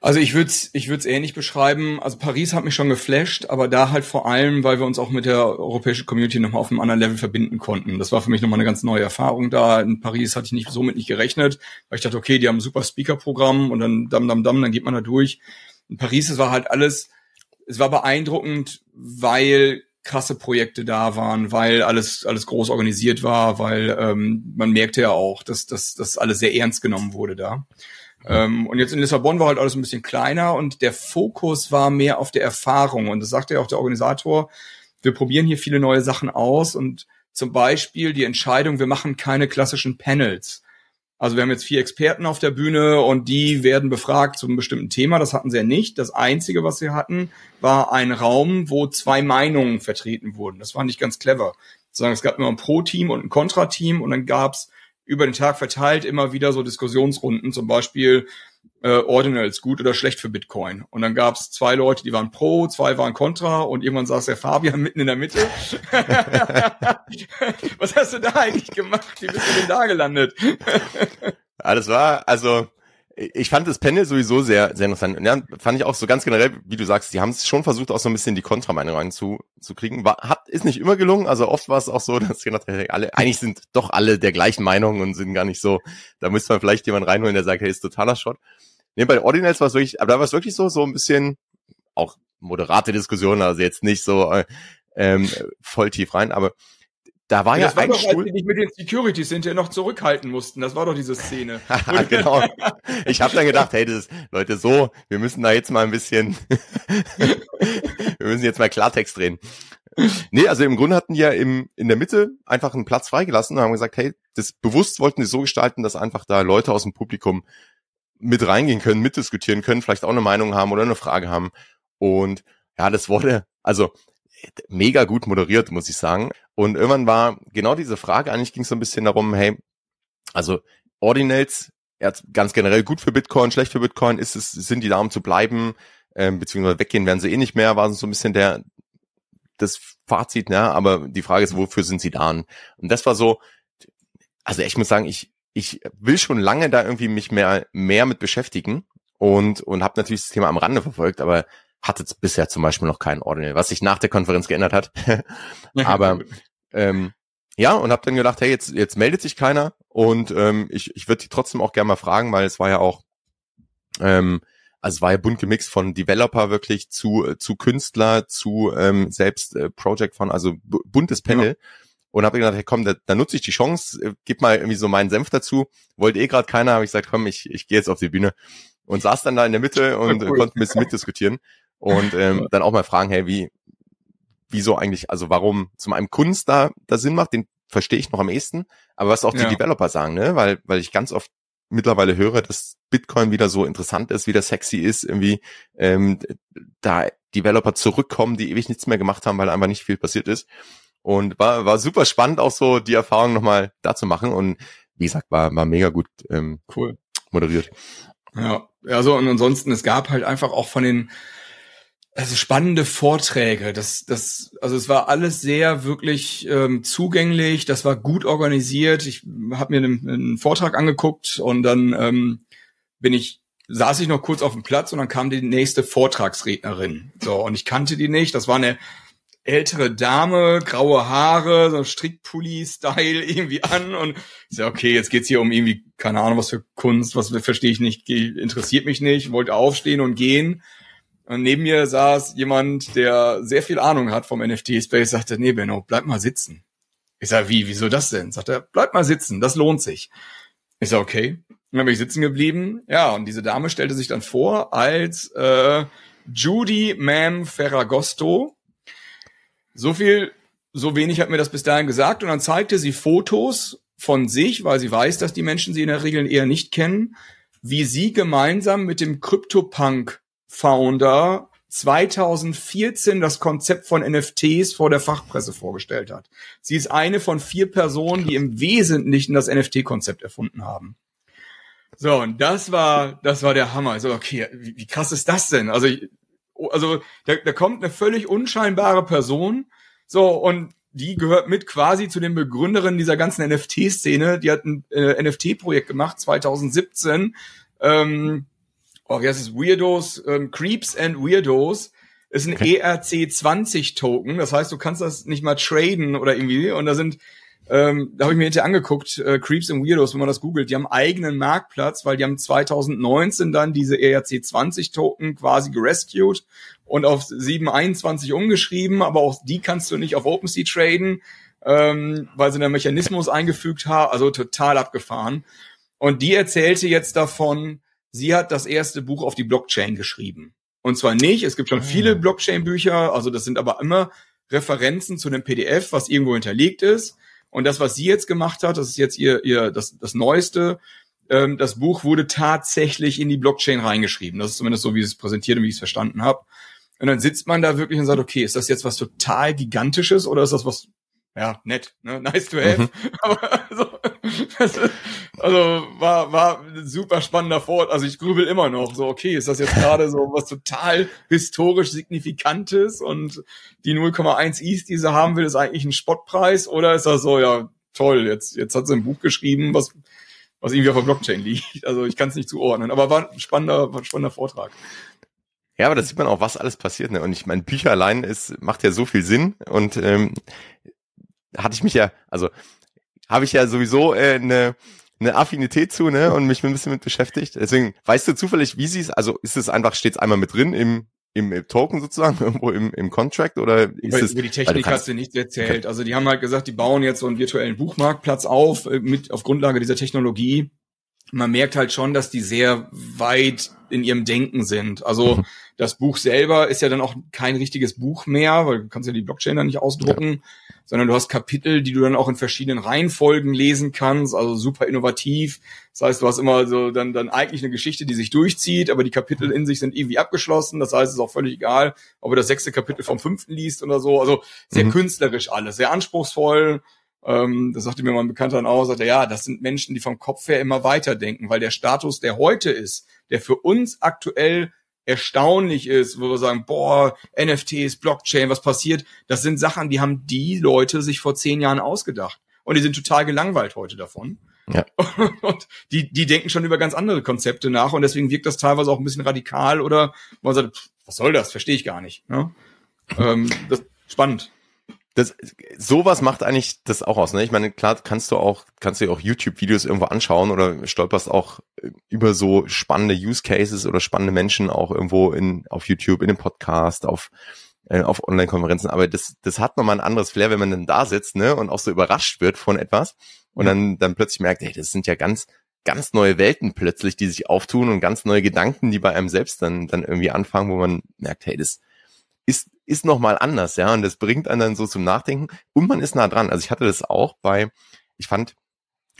Also ich würde es ich würd's ähnlich beschreiben. Also Paris hat mich schon geflasht, aber da halt vor allem, weil wir uns auch mit der europäischen Community nochmal auf einem anderen Level verbinden konnten. Das war für mich nochmal eine ganz neue Erfahrung da. In Paris hatte ich nicht somit nicht gerechnet, weil ich dachte, okay, die haben ein super Speaker-Programm und dann dam, dam, dam, dann geht man da durch. In Paris, es war halt alles es war beeindruckend, weil krasse Projekte da waren, weil alles alles groß organisiert war, weil ähm, man merkte ja auch, dass dass das alles sehr ernst genommen wurde da. Ähm, und jetzt in Lissabon war halt alles ein bisschen kleiner und der Fokus war mehr auf der Erfahrung und das sagte ja auch der Organisator, wir probieren hier viele neue Sachen aus und zum Beispiel die Entscheidung, wir machen keine klassischen Panels. Also wir haben jetzt vier Experten auf der Bühne und die werden befragt zu einem bestimmten Thema. Das hatten sie ja nicht. Das Einzige, was sie hatten, war ein Raum, wo zwei Meinungen vertreten wurden. Das fand ich ganz clever. Es gab immer ein Pro-Team und ein Kontra-Team und dann gab's über den Tag verteilt immer wieder so Diskussionsrunden, zum Beispiel äh, Ordinals, gut oder schlecht für Bitcoin. Und dann gab's zwei Leute, die waren pro, zwei waren kontra und irgendwann saß der Fabian mitten in der Mitte. Was hast du da eigentlich gemacht? Wie bist du denn da gelandet? das war, also ich fand das Panel sowieso sehr, sehr interessant. Ja, fand ich auch so ganz generell, wie du sagst, die haben es schon versucht, auch so ein bisschen die Kontrameinung reinzukriegen. War, hat, ist nicht immer gelungen. Also oft war es auch so, dass alle, eigentlich sind doch alle der gleichen Meinung und sind gar nicht so, da müsste man vielleicht jemand reinholen, der sagt, hey, ist totaler Schrott. Nee, bei Ordinals war es wirklich, aber da war es wirklich so, so ein bisschen, auch moderate Diskussion, also jetzt nicht so äh, ähm, voll tief rein, aber da war ja, das war ein doch, Stuhl. Als die dich mit den Securities hinterher noch zurückhalten mussten. Das war doch diese Szene. genau. Ich habe dann gedacht, hey, das ist, Leute, so, wir müssen da jetzt mal ein bisschen, wir müssen jetzt mal Klartext drehen. Nee, also im Grunde hatten die ja im, in der Mitte einfach einen Platz freigelassen und haben gesagt, hey, das bewusst wollten sie so gestalten, dass einfach da Leute aus dem Publikum mit reingehen können, mitdiskutieren können, vielleicht auch eine Meinung haben oder eine Frage haben. Und ja, das wurde, also mega gut moderiert, muss ich sagen. Und irgendwann war genau diese Frage, eigentlich ging es so ein bisschen darum, hey, also Ordinals, ganz generell gut für Bitcoin, schlecht für Bitcoin, ist es, sind die da um zu bleiben, ähm, beziehungsweise weggehen werden sie eh nicht mehr, war so ein bisschen der, das Fazit, ne? aber die Frage ist, wofür sind sie da? Und das war so, also ich muss sagen, ich, ich will schon lange da irgendwie mich mehr, mehr mit beschäftigen und, und habe natürlich das Thema am Rande verfolgt, aber hatte bisher zum Beispiel noch keinen Ordinal, was sich nach der Konferenz geändert hat. Aber ähm, ja, und habe dann gedacht, hey, jetzt, jetzt meldet sich keiner und ähm, ich, ich würde die trotzdem auch gerne mal fragen, weil es war ja auch, ähm, also es war ja bunt gemixt von Developer wirklich zu, äh, zu Künstler, zu ähm, selbst äh, Project von, also buntes Panel. Ja. Und habe gedacht, hey, komm, da, da nutze ich die Chance, äh, gib mal irgendwie so meinen Senf dazu. Wollte eh gerade keiner, habe ich gesagt, komm, ich, ich gehe jetzt auf die Bühne und saß dann da in der Mitte und cool. konnte ein bisschen mitdiskutieren und ähm, dann auch mal fragen, hey, wie, wieso eigentlich, also warum zum einen Kunst da, da Sinn macht, den verstehe ich noch am ehesten, aber was auch die ja. Developer sagen, ne, weil, weil ich ganz oft mittlerweile höre, dass Bitcoin wieder so interessant ist, wieder sexy ist, irgendwie ähm, da Developer zurückkommen, die ewig nichts mehr gemacht haben, weil einfach nicht viel passiert ist. Und war, war super spannend, auch so die Erfahrung nochmal da zu machen. Und wie gesagt, war, war mega gut ähm, cool moderiert. Ja, also und ansonsten, es gab halt einfach auch von den also spannende Vorträge. Das, das, also es war alles sehr wirklich ähm, zugänglich. Das war gut organisiert. Ich habe mir einen, einen, Vortrag angeguckt und dann ähm, bin ich saß ich noch kurz auf dem Platz und dann kam die nächste Vortragsrednerin. So und ich kannte die nicht. Das war eine ältere Dame, graue Haare, so Strickpulli-Style irgendwie an und ich so, okay, jetzt geht's hier um irgendwie keine Ahnung was für Kunst, was verstehe ich nicht, interessiert mich nicht, wollte aufstehen und gehen und neben mir saß jemand, der sehr viel Ahnung hat vom NFT-Space, sagte, nee, Benno, bleib mal sitzen. Ich sag, wie, wieso das denn? Sagt er, bleib mal sitzen, das lohnt sich. Ich sag, okay. dann bin ich sitzen geblieben. Ja, und diese Dame stellte sich dann vor als äh, Judy Ma'am Ferragosto. So viel, so wenig hat mir das bis dahin gesagt. Und dann zeigte sie Fotos von sich, weil sie weiß, dass die Menschen sie in der Regel eher nicht kennen, wie sie gemeinsam mit dem CryptoPunk Founder 2014 das Konzept von NFTs vor der Fachpresse vorgestellt hat. Sie ist eine von vier Personen, die im Wesentlichen das NFT-Konzept erfunden haben. So, und das war, das war der Hammer. Also, okay, wie, wie krass ist das denn? Also, also, da, da kommt eine völlig unscheinbare Person, so, und die gehört mit quasi zu den Begründerinnen dieser ganzen NFT-Szene. Die hat ein äh, NFT-Projekt gemacht, 2017, ähm, oh, wie heißt es, Weirdos, ähm, Creeps and Weirdos, ist ein okay. ERC20 Token. Das heißt, du kannst das nicht mal traden oder irgendwie. Und da sind, ähm, da habe ich mir hinterher angeguckt, äh, Creeps and Weirdos, wenn man das googelt, die haben eigenen Marktplatz, weil die haben 2019 dann diese ERC20 Token quasi gerescued und auf 721 umgeschrieben, aber auch die kannst du nicht auf OpenSea traden, ähm, weil sie einen Mechanismus eingefügt haben, also total abgefahren. Und die erzählte jetzt davon, sie hat das erste Buch auf die Blockchain geschrieben. Und zwar nicht, es gibt schon viele ah. Blockchain-Bücher, also das sind aber immer Referenzen zu einem PDF, was irgendwo hinterlegt ist. Und das, was sie jetzt gemacht hat, das ist jetzt ihr, ihr das, das Neueste, ähm, das Buch wurde tatsächlich in die Blockchain reingeschrieben. Das ist zumindest so, wie es präsentiert und wie ich es verstanden habe. Und dann sitzt man da wirklich und sagt, okay, ist das jetzt was total Gigantisches oder ist das was, ja, nett, ne? nice to have. Mhm. Aber also, ist, also war, war ein super spannender Fort. Also ich grübel immer noch so, okay, ist das jetzt gerade so was total historisch Signifikantes und die 0,1 Is, die sie haben will, ist eigentlich ein Spottpreis oder ist das so, ja, toll, jetzt, jetzt hat sie ein Buch geschrieben, was was irgendwie auf der Blockchain liegt. Also ich kann es nicht zuordnen, aber war ein spannender, war ein spannender Vortrag. Ja, aber da sieht man auch, was alles passiert. Ne? Und ich meine, Bücher allein ist, macht ja so viel Sinn. Und ähm, hatte ich mich ja, also habe ich ja sowieso äh, eine eine Affinität zu, ne, und mich ein bisschen mit beschäftigt. Deswegen, weißt du zufällig, wie sie es, also ist es einfach, steht es einmal mit drin im im Token sozusagen, irgendwo im, im Contract oder ist über, es, über die Technik hast du nichts erzählt. Also die haben halt gesagt, die bauen jetzt so einen virtuellen Buchmarktplatz auf äh, mit auf Grundlage dieser Technologie. Man merkt halt schon, dass die sehr weit in ihrem Denken sind. Also mhm. das Buch selber ist ja dann auch kein richtiges Buch mehr, weil du kannst ja die Blockchain dann nicht ausdrucken. Ja sondern du hast Kapitel, die du dann auch in verschiedenen Reihenfolgen lesen kannst, also super innovativ. Das heißt, du hast immer so dann, dann eigentlich eine Geschichte, die sich durchzieht, aber die Kapitel in sich sind irgendwie abgeschlossen. Das heißt, es ist auch völlig egal, ob du das sechste Kapitel vom fünften liest oder so. Also sehr mhm. künstlerisch alles, sehr anspruchsvoll. Ähm, das sagte mir mal ein Bekannter dann auch, sagte, ja, das sind Menschen, die vom Kopf her immer weiterdenken, weil der Status, der heute ist, der für uns aktuell erstaunlich ist, wo wir sagen, boah, NFTs, Blockchain, was passiert? Das sind Sachen, die haben die Leute sich vor zehn Jahren ausgedacht. Und die sind total gelangweilt heute davon. Ja. Und die, die denken schon über ganz andere Konzepte nach und deswegen wirkt das teilweise auch ein bisschen radikal oder man sagt, was soll das? Verstehe ich gar nicht. Ne? ähm, das, spannend das sowas macht eigentlich das auch aus. Ne? Ich meine, klar kannst du auch kannst du auch YouTube-Videos irgendwo anschauen oder stolperst auch über so spannende Use Cases oder spannende Menschen auch irgendwo in auf YouTube, in dem Podcast, auf äh, auf Online-Konferenzen. Aber das das hat nochmal ein anderes Flair, wenn man dann da sitzt ne und auch so überrascht wird von etwas und dann dann plötzlich merkt, hey, das sind ja ganz ganz neue Welten plötzlich, die sich auftun und ganz neue Gedanken, die bei einem selbst dann dann irgendwie anfangen, wo man merkt, hey, das ist, ist nochmal anders, ja, und das bringt einen dann so zum Nachdenken und man ist nah dran. Also ich hatte das auch bei, ich fand,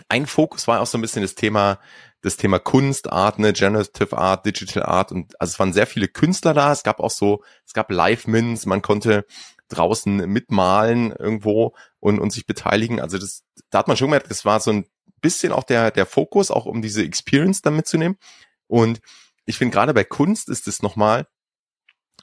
ein Fokus war auch so ein bisschen das Thema, das Thema Kunst, Art, ne, Generative Art, Digital Art und also es waren sehr viele Künstler da, es gab auch so, es gab Live-Mins, man konnte draußen mitmalen irgendwo und, und sich beteiligen. Also das, da hat man schon gemerkt, das war so ein bisschen auch der, der Fokus, auch um diese Experience dann mitzunehmen. Und ich finde gerade bei Kunst ist es nochmal,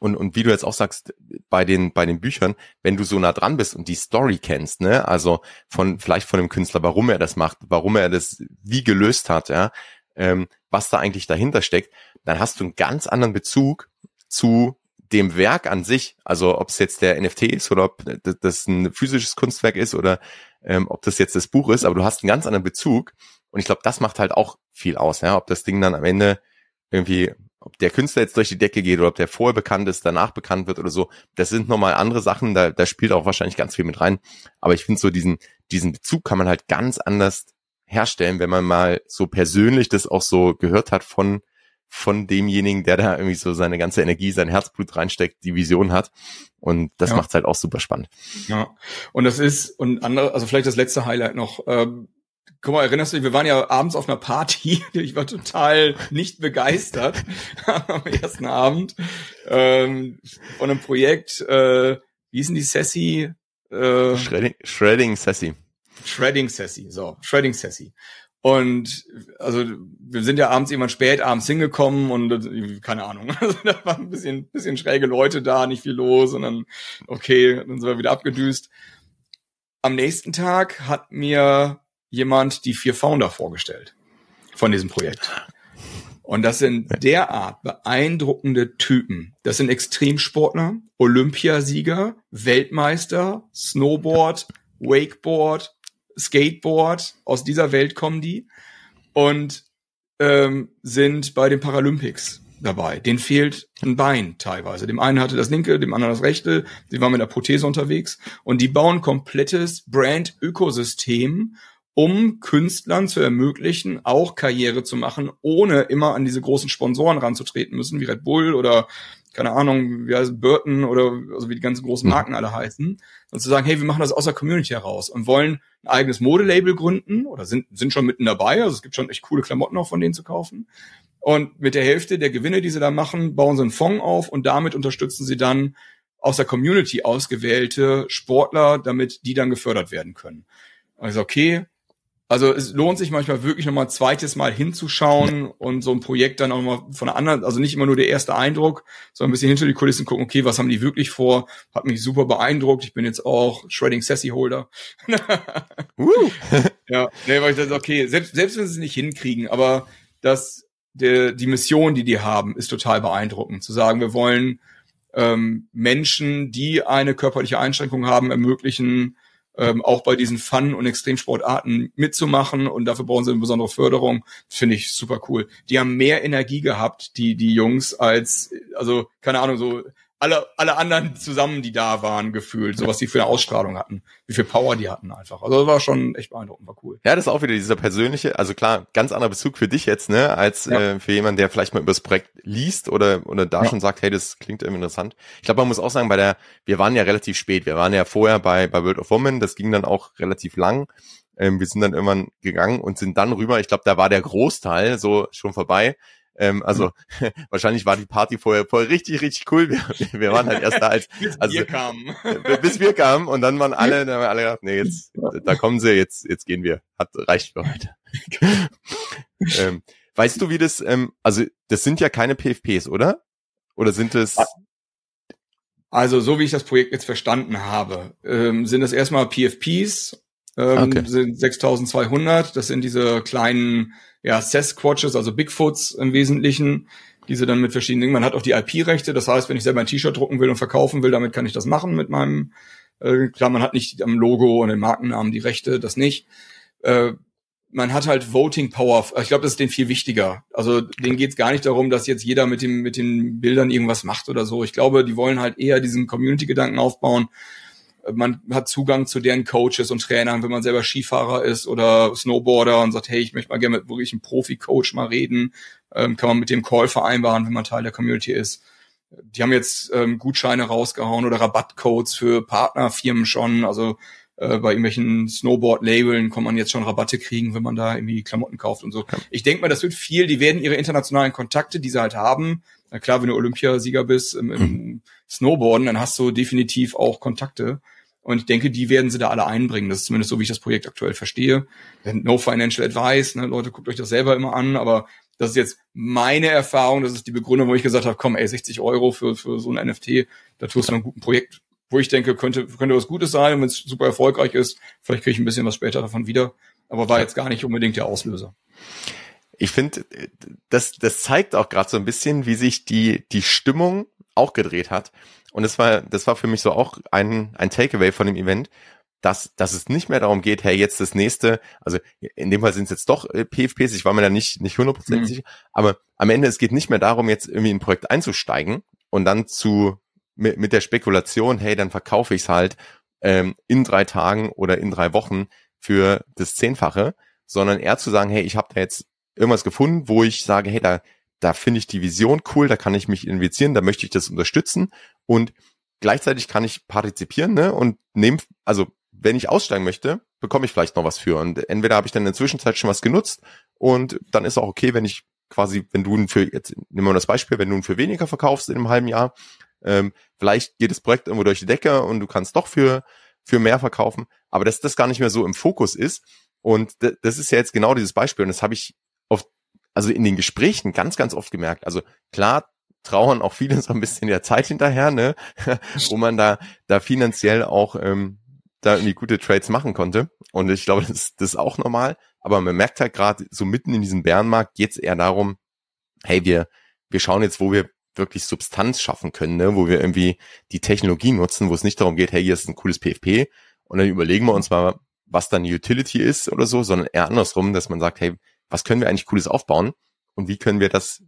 und, und wie du jetzt auch sagst, bei den, bei den Büchern, wenn du so nah dran bist und die Story kennst, ne, also von, vielleicht von dem Künstler, warum er das macht, warum er das wie gelöst hat, ja, ähm, was da eigentlich dahinter steckt, dann hast du einen ganz anderen Bezug zu dem Werk an sich, also ob es jetzt der NFT ist oder ob das ein physisches Kunstwerk ist oder ähm, ob das jetzt das Buch ist, aber du hast einen ganz anderen Bezug. Und ich glaube, das macht halt auch viel aus, ja, ob das Ding dann am Ende irgendwie ob der Künstler jetzt durch die Decke geht oder ob der vorher bekannt ist, danach bekannt wird oder so, das sind nochmal andere Sachen, da, da spielt auch wahrscheinlich ganz viel mit rein. Aber ich finde so diesen, diesen Bezug kann man halt ganz anders herstellen, wenn man mal so persönlich das auch so gehört hat von, von demjenigen, der da irgendwie so seine ganze Energie, sein Herzblut reinsteckt, die Vision hat. Und das ja. macht's halt auch super spannend. Ja. Und das ist, und andere, also vielleicht das letzte Highlight noch, ähm, Guck mal, erinnerst du dich, wir waren ja abends auf einer Party. Ich war total nicht begeistert am ersten Abend ähm, von einem Projekt. Äh, wie hießen die Sassy? Äh, Shredding, Shredding Sassy. Shredding Sassy, so, Shredding Sassy. Und also wir sind ja abends irgendwann spät abends hingekommen und keine Ahnung, also da waren ein bisschen, bisschen schräge Leute da, nicht viel los und dann okay, dann sind wir wieder abgedüst. Am nächsten Tag hat mir jemand die vier Founder vorgestellt von diesem Projekt. Und das sind derart beeindruckende Typen. Das sind Extremsportler, Olympiasieger, Weltmeister, Snowboard, Wakeboard, Skateboard. Aus dieser Welt kommen die und ähm, sind bei den Paralympics dabei. Den fehlt ein Bein teilweise. Dem einen hatte das linke, dem anderen das rechte. Sie waren mit einer Prothese unterwegs und die bauen komplettes Brand-Ökosystem um Künstlern zu ermöglichen, auch Karriere zu machen, ohne immer an diese großen Sponsoren ranzutreten müssen, wie Red Bull oder keine Ahnung, wie heißt Burton oder also wie die ganzen großen mhm. Marken alle heißen, und zu sagen, hey, wir machen das aus der Community heraus und wollen ein eigenes Modelabel gründen oder sind, sind schon mitten dabei, also es gibt schon echt coole Klamotten auch von denen zu kaufen. Und mit der Hälfte der Gewinne, die sie da machen, bauen sie einen Fonds auf und damit unterstützen sie dann aus der Community ausgewählte Sportler, damit die dann gefördert werden können. Also okay, also es lohnt sich manchmal wirklich nochmal ein zweites Mal hinzuschauen und so ein Projekt dann auch mal von der anderen, also nicht immer nur der erste Eindruck, sondern ein bisschen hinter die Kulissen gucken, okay, was haben die wirklich vor? Hat mich super beeindruckt. Ich bin jetzt auch Shredding Sassy Holder. uh. ja, nee, weil ich dachte, okay, selbst, selbst wenn sie es nicht hinkriegen, aber das, der, die Mission, die die haben, ist total beeindruckend. Zu sagen, wir wollen ähm, Menschen, die eine körperliche Einschränkung haben, ermöglichen, ähm, auch bei diesen Fun- und Extremsportarten mitzumachen und dafür brauchen sie eine besondere Förderung. Finde ich super cool. Die haben mehr Energie gehabt, die, die Jungs, als, also, keine Ahnung, so alle, alle anderen zusammen, die da waren, gefühlt, so was die für eine Ausstrahlung hatten, wie viel Power die hatten einfach. Also das war schon echt beeindruckend, war cool. Ja, das ist auch wieder dieser persönliche, also klar, ganz anderer Bezug für dich jetzt, ne, als ja. äh, für jemanden, der vielleicht mal über das Projekt liest oder, oder da ja. schon sagt, hey, das klingt irgendwie interessant. Ich glaube, man muss auch sagen, bei der, wir waren ja relativ spät, wir waren ja vorher bei, bei World of Women, das ging dann auch relativ lang. Ähm, wir sind dann irgendwann gegangen und sind dann rüber. Ich glaube, da war der Großteil so schon vorbei. Ähm, also wahrscheinlich war die Party vorher, vorher richtig, richtig cool. Wir, wir waren halt erst da als, bis also, wir kamen. bis wir kamen und dann waren alle, dann haben alle gedacht, nee, jetzt, da kommen sie, jetzt, jetzt gehen wir. Hat reicht für heute. ähm, weißt du, wie das, ähm, also das sind ja keine PFPs, oder? Oder sind es? Also so wie ich das Projekt jetzt verstanden habe, ähm, sind das erstmal PFPs, ähm, okay. sind 6200. Das sind diese kleinen ja, Sasquatches, also Bigfoots im Wesentlichen, diese dann mit verschiedenen Dingen. Man hat auch die IP-Rechte, das heißt, wenn ich selber ein T-Shirt drucken will und verkaufen will, damit kann ich das machen mit meinem, äh, klar, man hat nicht am Logo und den Markennamen die Rechte, das nicht. Äh, man hat halt Voting Power. Ich glaube, das ist denen viel wichtiger. Also denen geht es gar nicht darum, dass jetzt jeder mit dem mit den Bildern irgendwas macht oder so. Ich glaube, die wollen halt eher diesen Community-Gedanken aufbauen man hat Zugang zu deren Coaches und Trainern, wenn man selber Skifahrer ist oder Snowboarder und sagt, hey, ich möchte mal gerne mit wirklich einem Profi-Coach mal reden, ähm, kann man mit dem Call vereinbaren, wenn man Teil der Community ist. Die haben jetzt ähm, Gutscheine rausgehauen oder Rabattcodes für Partnerfirmen schon, also äh, bei irgendwelchen Snowboard-Labeln kann man jetzt schon Rabatte kriegen, wenn man da irgendwie Klamotten kauft und so. Ich denke mal, das wird viel, die werden ihre internationalen Kontakte, die sie halt haben, na klar, wenn du Olympiasieger bist im, im hm. Snowboarden, dann hast du definitiv auch Kontakte. Und ich denke, die werden sie da alle einbringen. Das ist zumindest so, wie ich das Projekt aktuell verstehe. No financial advice, ne? Leute, guckt euch das selber immer an, aber das ist jetzt meine Erfahrung, das ist die Begründung, wo ich gesagt habe, komm, ey, 60 Euro für, für so ein NFT, da tust du ein gutes Projekt wo ich denke, könnte, könnte was Gutes sein. Und wenn es super erfolgreich ist, vielleicht kriege ich ein bisschen was später davon wieder. Aber war jetzt gar nicht unbedingt der Auslöser. Ich finde, das, das zeigt auch gerade so ein bisschen, wie sich die, die Stimmung auch gedreht hat. Und das war, das war für mich so auch ein, ein Takeaway von dem Event, dass, dass es nicht mehr darum geht, hey, jetzt das nächste, also in dem Fall sind es jetzt doch äh, PFPs, ich war mir da nicht, nicht hundertprozentig mhm. sicher, aber am Ende, es geht nicht mehr darum, jetzt irgendwie in ein Projekt einzusteigen und dann zu mit, mit der Spekulation, hey, dann verkaufe ich es halt ähm, in drei Tagen oder in drei Wochen für das Zehnfache, sondern eher zu sagen, hey, ich habe da jetzt irgendwas gefunden, wo ich sage, hey, da, da finde ich die Vision cool, da kann ich mich investieren, da möchte ich das unterstützen und gleichzeitig kann ich partizipieren ne, und nehmen, also wenn ich aussteigen möchte, bekomme ich vielleicht noch was für. Und entweder habe ich dann in der Zwischenzeit schon was genutzt und dann ist auch okay, wenn ich quasi, wenn du für, jetzt nehmen wir das Beispiel, wenn du für weniger verkaufst in einem halben Jahr, ähm, vielleicht geht das Projekt irgendwo durch die Decke und du kannst doch für, für mehr verkaufen, aber dass das gar nicht mehr so im Fokus ist. Und das ist ja jetzt genau dieses Beispiel. Und das habe ich also in den Gesprächen ganz, ganz oft gemerkt. Also klar trauern auch viele so ein bisschen der Zeit hinterher, ne, wo man da, da finanziell auch ähm, da irgendwie gute Trades machen konnte. Und ich glaube, das, das ist auch normal. Aber man merkt halt gerade so mitten in diesem Bärenmarkt geht es eher darum, hey, wir, wir schauen jetzt, wo wir wirklich Substanz schaffen können, ne? wo wir irgendwie die Technologie nutzen, wo es nicht darum geht, hey, hier ist ein cooles PFP und dann überlegen wir uns mal, was dann die Utility ist oder so, sondern eher andersrum, dass man sagt, hey, was können wir eigentlich cooles aufbauen und wie können wir das,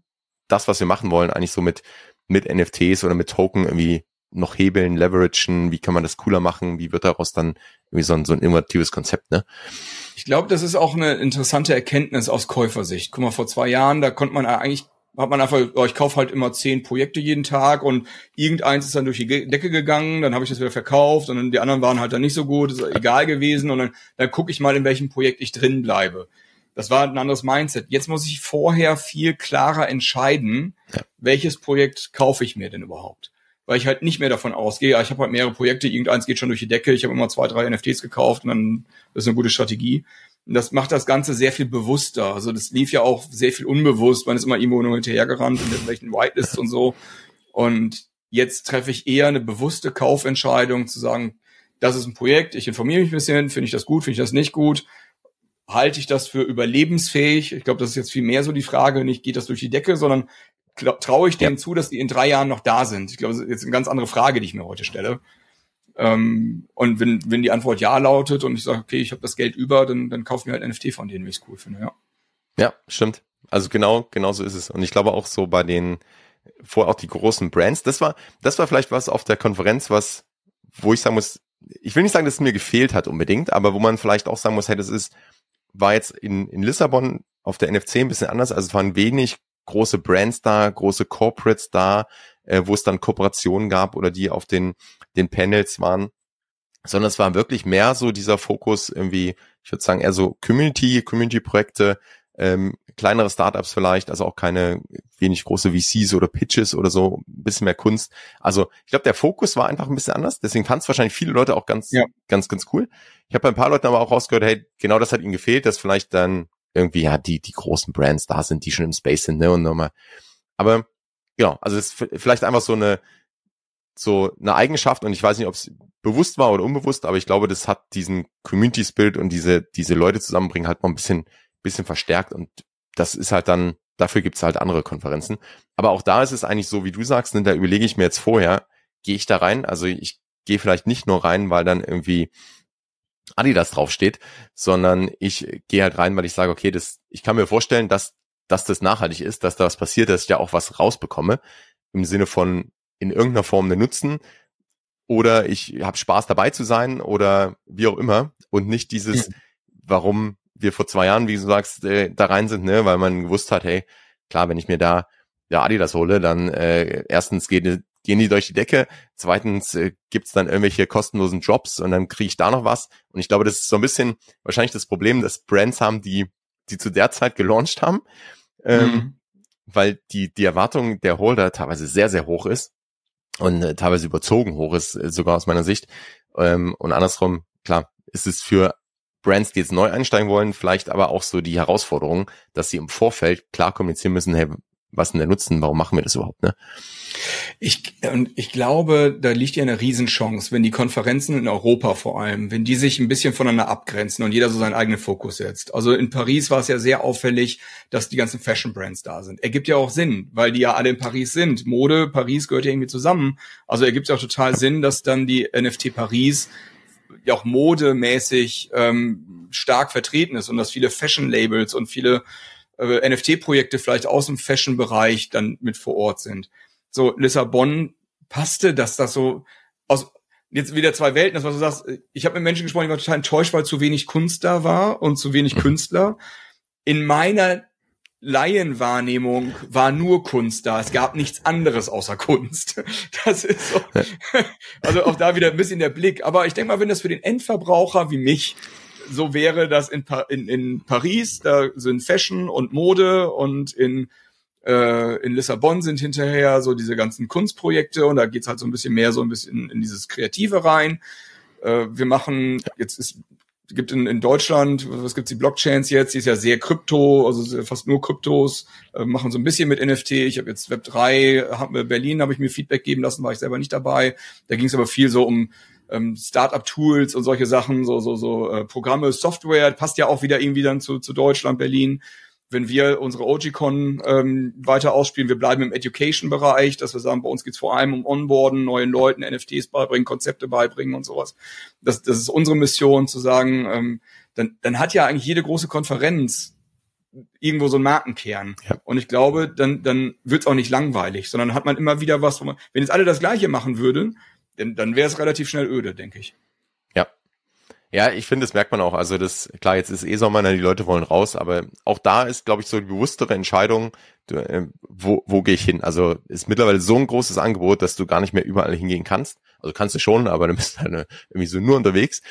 das, was wir machen wollen, eigentlich so mit, mit NFTs oder mit Token irgendwie noch hebeln, leveragen, wie kann man das cooler machen, wie wird daraus dann irgendwie so ein, so ein innovatives Konzept, ne? Ich glaube, das ist auch eine interessante Erkenntnis aus Käufersicht. Guck mal, vor zwei Jahren, da konnte man eigentlich hat man einfach, oh, ich kaufe halt immer zehn Projekte jeden Tag und irgendeins ist dann durch die Decke gegangen, dann habe ich das wieder verkauft und dann die anderen waren halt dann nicht so gut, ist egal gewesen und dann, dann gucke ich mal, in welchem Projekt ich drin bleibe. Das war ein anderes Mindset. Jetzt muss ich vorher viel klarer entscheiden, ja. welches Projekt kaufe ich mir denn überhaupt. Weil ich halt nicht mehr davon ausgehe, ich habe halt mehrere Projekte, irgendeins geht schon durch die Decke, ich habe immer zwei, drei NFTs gekauft und dann das ist eine gute Strategie. Und das macht das Ganze sehr viel bewusster. Also das lief ja auch sehr viel unbewusst. Man ist immer irgendwo nur hinterhergerannt in irgendwelchen Whitelists und so. Und jetzt treffe ich eher eine bewusste Kaufentscheidung zu sagen, das ist ein Projekt, ich informiere mich ein bisschen, finde ich das gut, finde ich das nicht gut, halte ich das für überlebensfähig? Ich glaube, das ist jetzt viel mehr so die Frage, nicht geht das durch die Decke, sondern traue ich denen zu, dass die in drei Jahren noch da sind? Ich glaube, das ist jetzt eine ganz andere Frage, die ich mir heute stelle. Ähm, und wenn, wenn die Antwort ja lautet und ich sage, okay, ich habe das Geld über, dann, dann kauf mir halt NFT von denen, wenn ich es cool finde, ja. Ja, stimmt. Also genau, genau so ist es. Und ich glaube auch so bei den, vor auch die großen Brands, das war, das war vielleicht was auf der Konferenz, was, wo ich sagen muss, ich will nicht sagen, dass es mir gefehlt hat unbedingt, aber wo man vielleicht auch sagen muss, hey, das ist, war jetzt in, in Lissabon auf der NFC ein bisschen anders. Also es waren wenig große Brands da, große Corporates da, äh, wo es dann Kooperationen gab oder die auf den, den Panels waren, sondern es war wirklich mehr so dieser Fokus irgendwie, ich würde sagen, eher so Community, Community-Projekte, ähm, kleinere Startups vielleicht, also auch keine wenig große VCs oder Pitches oder so, ein bisschen mehr Kunst. Also ich glaube, der Fokus war einfach ein bisschen anders. Deswegen fanden es wahrscheinlich viele Leute auch ganz, ja. ganz, ganz cool. Ich habe bei ein paar Leuten aber auch rausgehört, hey, genau das hat ihnen gefehlt, dass vielleicht dann irgendwie ja die die großen Brands da sind, die schon im Space sind, ne und nochmal. Aber genau, also es ist vielleicht einfach so eine so eine Eigenschaft und ich weiß nicht, ob es bewusst war oder unbewusst, aber ich glaube, das hat diesen Community Spirit und diese diese Leute zusammenbringen halt mal ein bisschen bisschen verstärkt und das ist halt dann dafür gibt's halt andere Konferenzen. Aber auch da ist es eigentlich so, wie du sagst, ne, da überlege ich mir jetzt vorher, gehe ich da rein? Also ich gehe vielleicht nicht nur rein, weil dann irgendwie Adidas draufsteht, sondern ich gehe halt rein, weil ich sage, okay, das, ich kann mir vorstellen, dass, dass das nachhaltig ist, dass da was passiert, dass ich ja auch was rausbekomme, im Sinne von in irgendeiner Form einen Nutzen oder ich habe Spaß dabei zu sein oder wie auch immer und nicht dieses, warum wir vor zwei Jahren, wie du sagst, äh, da rein sind, ne, weil man gewusst hat, hey, klar, wenn ich mir da ja Adidas hole, dann äh, erstens geht gehen die durch die Decke. Zweitens äh, gibt's dann irgendwelche kostenlosen Jobs und dann kriege ich da noch was. Und ich glaube, das ist so ein bisschen wahrscheinlich das Problem, dass Brands haben, die, die zu der Zeit gelauncht haben, ähm, mhm. weil die, die Erwartung der Holder teilweise sehr, sehr hoch ist und äh, teilweise überzogen hoch ist, äh, sogar aus meiner Sicht. Ähm, und andersrum, klar, ist es für Brands, die jetzt neu einsteigen wollen, vielleicht aber auch so die Herausforderung, dass sie im Vorfeld klar kommunizieren müssen, hey, was denn der Nutzen, warum machen wir das überhaupt, ne? Ich, und ich glaube, da liegt ja eine Riesenchance, wenn die Konferenzen in Europa vor allem, wenn die sich ein bisschen voneinander abgrenzen und jeder so seinen eigenen Fokus setzt. Also in Paris war es ja sehr auffällig, dass die ganzen Fashion Brands da sind. Ergibt ja auch Sinn, weil die ja alle in Paris sind. Mode, Paris gehört ja irgendwie zusammen. Also ergibt ja auch total Sinn, dass dann die NFT Paris ja auch modemäßig ähm, stark vertreten ist und dass viele Fashion Labels und viele äh, NFT-Projekte vielleicht aus dem Fashion-Bereich dann mit vor Ort sind. So, Lissabon passte, dass das so aus jetzt wieder zwei Welten, das was du sagst, ich habe mit Menschen gesprochen, die waren total enttäuscht, weil zu wenig Kunst da war und zu wenig mhm. Künstler. In meiner Laienwahrnehmung war nur Kunst da. Es gab nichts anderes außer Kunst. Das ist so. Also auch da wieder ein bisschen der Blick. Aber ich denke mal, wenn das für den Endverbraucher wie mich so wäre das in, pa in, in Paris, da sind Fashion und Mode und in, äh, in Lissabon sind hinterher so diese ganzen Kunstprojekte und da geht's halt so ein bisschen mehr so ein bisschen in dieses Kreative rein. Äh, wir machen, jetzt ist gibt in, in Deutschland, was gibt's die Blockchains jetzt, die ist ja sehr Krypto, also fast nur Kryptos, äh, machen so ein bisschen mit NFT. Ich habe jetzt Web 3, hab, Berlin habe ich mir Feedback geben lassen, war ich selber nicht dabei. Da ging es aber viel so um ähm, Startup-Tools und solche Sachen, so, so, so äh, Programme, Software, passt ja auch wieder irgendwie dann zu, zu Deutschland, Berlin. Wenn wir unsere OGCon ähm, weiter ausspielen, wir bleiben im Education-Bereich, dass wir sagen, bei uns geht's vor allem um Onboarden, neuen Leuten NFTs beibringen, Konzepte beibringen und sowas. Das, das ist unsere Mission, zu sagen, ähm, dann, dann hat ja eigentlich jede große Konferenz irgendwo so einen Markenkern. Ja. Und ich glaube, dann, dann wird's auch nicht langweilig, sondern hat man immer wieder was, wo man, wenn jetzt alle das Gleiche machen würden, dann, dann wäre es relativ schnell öde, denke ich. Ja. Ich finde, das merkt man auch. Also das, klar, jetzt ist eh Sommer, ne, die Leute wollen raus, aber auch da ist, glaube ich, so die bewusstere Entscheidung, äh, wo, wo gehe ich hin? Also ist mittlerweile so ein großes Angebot, dass du gar nicht mehr überall hingehen kannst. Also kannst du schon, aber dann bist du halt irgendwie so nur unterwegs.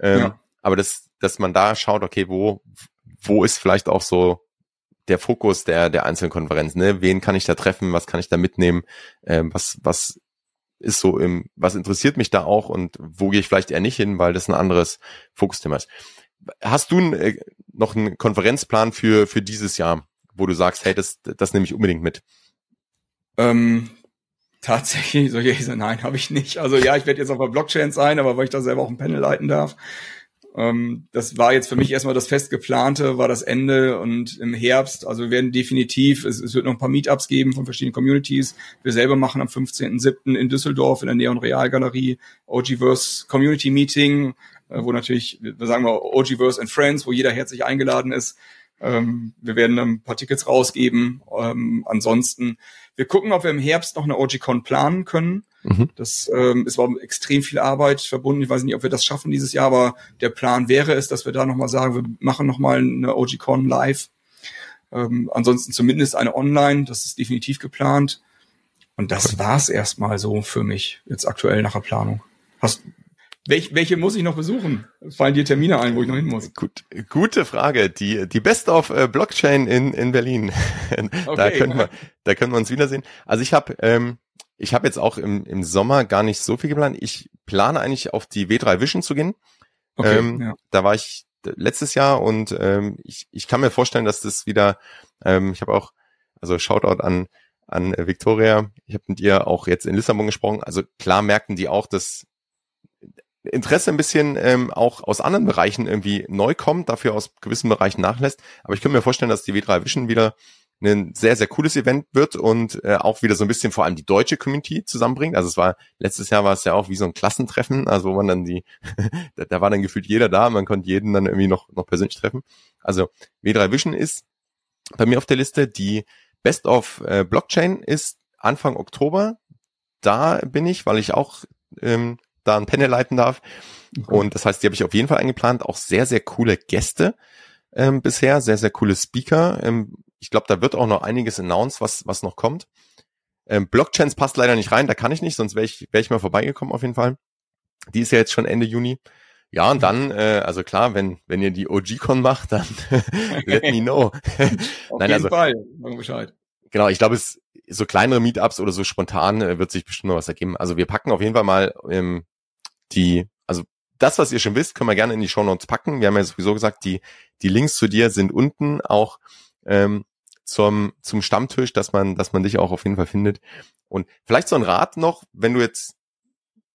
Ähm, ja. Aber das, dass man da schaut, okay, wo, wo ist vielleicht auch so der Fokus der, der einzelnen Konferenzen, ne? Wen kann ich da treffen? Was kann ich da mitnehmen? Ähm, was, was ist so im, was interessiert mich da auch und wo gehe ich vielleicht eher nicht hin, weil das ein anderes Fokusthema ist. Hast du äh, noch einen Konferenzplan für, für dieses Jahr, wo du sagst, hey, das, das nehme ich unbedingt mit? Ähm, tatsächlich, soll ich sagen, nein, habe ich nicht. Also ja, ich werde jetzt auf der Blockchain sein, aber weil ich da selber auch ein Panel leiten darf, ähm, das war jetzt für mich erstmal das festgeplante, war das Ende und im Herbst, also wir werden definitiv, es, es wird noch ein paar Meetups geben von verschiedenen Communities. Wir selber machen am 15.07. in Düsseldorf in der Neon Real Galerie OGverse Community Meeting, äh, wo natürlich, wir sagen mal OGverse and Friends, wo jeder herzlich eingeladen ist. Ähm, wir werden ein paar Tickets rausgeben. Ähm, ansonsten, wir gucken, ob wir im Herbst noch eine OGCon planen können. Mhm. Das ähm, ist war extrem viel Arbeit verbunden. Ich weiß nicht, ob wir das schaffen dieses Jahr, aber der Plan wäre es, dass wir da nochmal sagen, wir machen nochmal eine OGCon live. Ähm, ansonsten zumindest eine online, das ist definitiv geplant. Und das war's erstmal so für mich, jetzt aktuell nach der Planung. Hast, welch, welche muss ich noch besuchen? Fallen dir Termine ein, wo ich noch hin muss? Gut, gute Frage. Die, die Best of äh, Blockchain in, in Berlin. Okay. da können wir, da können wir uns wiedersehen. Also ich habe ähm, ich habe jetzt auch im, im Sommer gar nicht so viel geplant. Ich plane eigentlich auf die W3 Vision zu gehen. Okay, ähm, ja. Da war ich letztes Jahr und ähm, ich, ich kann mir vorstellen, dass das wieder, ähm, ich habe auch, also Shoutout an, an Victoria, ich habe mit ihr auch jetzt in Lissabon gesprochen. Also klar merken die auch, dass Interesse ein bisschen ähm, auch aus anderen Bereichen irgendwie neu kommt, dafür aus gewissen Bereichen nachlässt. Aber ich kann mir vorstellen, dass die W3 Vision wieder ein sehr, sehr cooles Event wird und äh, auch wieder so ein bisschen vor allem die deutsche Community zusammenbringt. Also es war, letztes Jahr war es ja auch wie so ein Klassentreffen, also wo man dann die, da, da war dann gefühlt jeder da, man konnte jeden dann irgendwie noch, noch persönlich treffen. Also W3 Vision ist bei mir auf der Liste, die Best of äh, Blockchain ist Anfang Oktober. Da bin ich, weil ich auch ähm, da ein Panel leiten darf. Und das heißt, die habe ich auf jeden Fall eingeplant. Auch sehr, sehr coole Gäste ähm, bisher, sehr, sehr coole Speaker. Ähm, ich glaube, da wird auch noch einiges announced, was, was noch kommt. Ähm, Blockchains passt leider nicht rein, da kann ich nicht, sonst wäre ich, wär ich mal vorbeigekommen auf jeden Fall. Die ist ja jetzt schon Ende Juni. Ja, und dann, äh, also klar, wenn, wenn ihr die OG-Con macht, dann let me know. auf Nein, jeden also, Fall, sagen Bescheid. Genau, ich glaube, es so kleinere Meetups oder so spontan äh, wird sich bestimmt noch was ergeben. Also wir packen auf jeden Fall mal ähm, die, also das, was ihr schon wisst, können wir gerne in die Show Notes packen. Wir haben ja sowieso gesagt, die, die Links zu dir sind unten auch ähm, zum, zum Stammtisch, dass man, dass man dich auch auf jeden Fall findet. Und vielleicht so ein Rat noch, wenn du jetzt,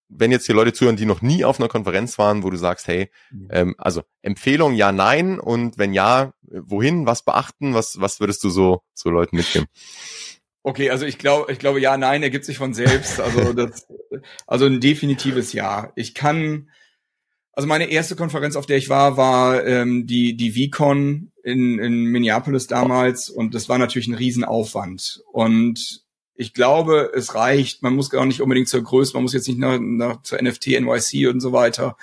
wenn jetzt hier Leute zuhören, die noch nie auf einer Konferenz waren, wo du sagst, hey, mhm. ähm, also Empfehlung ja, nein und wenn ja, wohin, was beachten, was, was würdest du so, so Leuten mitgeben? Okay, also ich glaube, ich glaube, ja, nein, er gibt sich von selbst. Also das, also ein definitives Ja. Ich kann, also meine erste Konferenz, auf der ich war, war ähm, die die VCon in, in Minneapolis damals und das war natürlich ein Riesenaufwand. Und ich glaube, es reicht. Man muss gar nicht unbedingt zur Größe, man muss jetzt nicht nach, nach zur NFT, NYC und so weiter.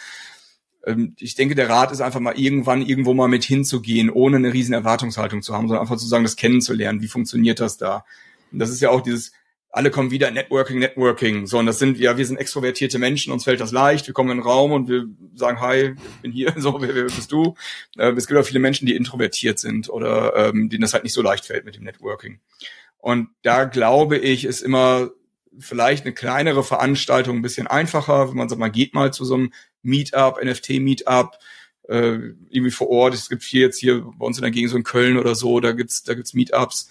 Ähm, ich denke, der Rat ist einfach mal irgendwann irgendwo mal mit hinzugehen, ohne eine riesen Erwartungshaltung zu haben, sondern einfach zu sagen, das kennenzulernen. Wie funktioniert das da? Und das ist ja auch dieses alle kommen wieder Networking, Networking. So, und das sind ja, wir sind extrovertierte Menschen, uns fällt das leicht. Wir kommen in den Raum und wir sagen, hi, ich bin hier, so, wer, wer bist du? Äh, es gibt auch viele Menschen, die introvertiert sind oder ähm, denen das halt nicht so leicht fällt mit dem Networking. Und da glaube ich, ist immer vielleicht eine kleinere Veranstaltung ein bisschen einfacher, wenn man sagt, man geht mal zu so einem Meetup, NFT-Meetup, äh, irgendwie vor Ort. Es gibt viel jetzt hier bei uns in der Gegend so in Köln oder so, da gibt's da gibt's Meetups.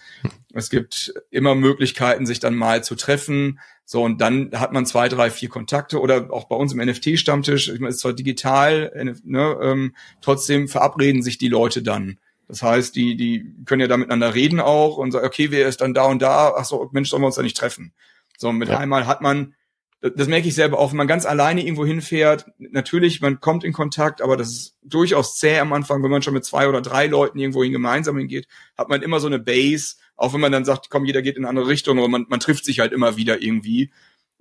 Es gibt immer Möglichkeiten, sich dann mal zu treffen. So und dann hat man zwei, drei, vier Kontakte oder auch bei uns im NFT-Stammtisch. Ich meine, es ist zwar digital, ne, ähm, trotzdem verabreden sich die Leute dann. Das heißt, die die können ja da miteinander reden auch und sagen, okay, wer ist dann da und da? Ach so, Mensch, sollen wir uns da nicht treffen? So mit ja. einmal hat man das merke ich selber auch, wenn man ganz alleine irgendwo hinfährt. Natürlich, man kommt in Kontakt, aber das ist durchaus zäh am Anfang, wenn man schon mit zwei oder drei Leuten irgendwohin gemeinsam hingeht, hat man immer so eine Base, auch wenn man dann sagt, komm, jeder geht in eine andere Richtung, aber man, man trifft sich halt immer wieder irgendwie.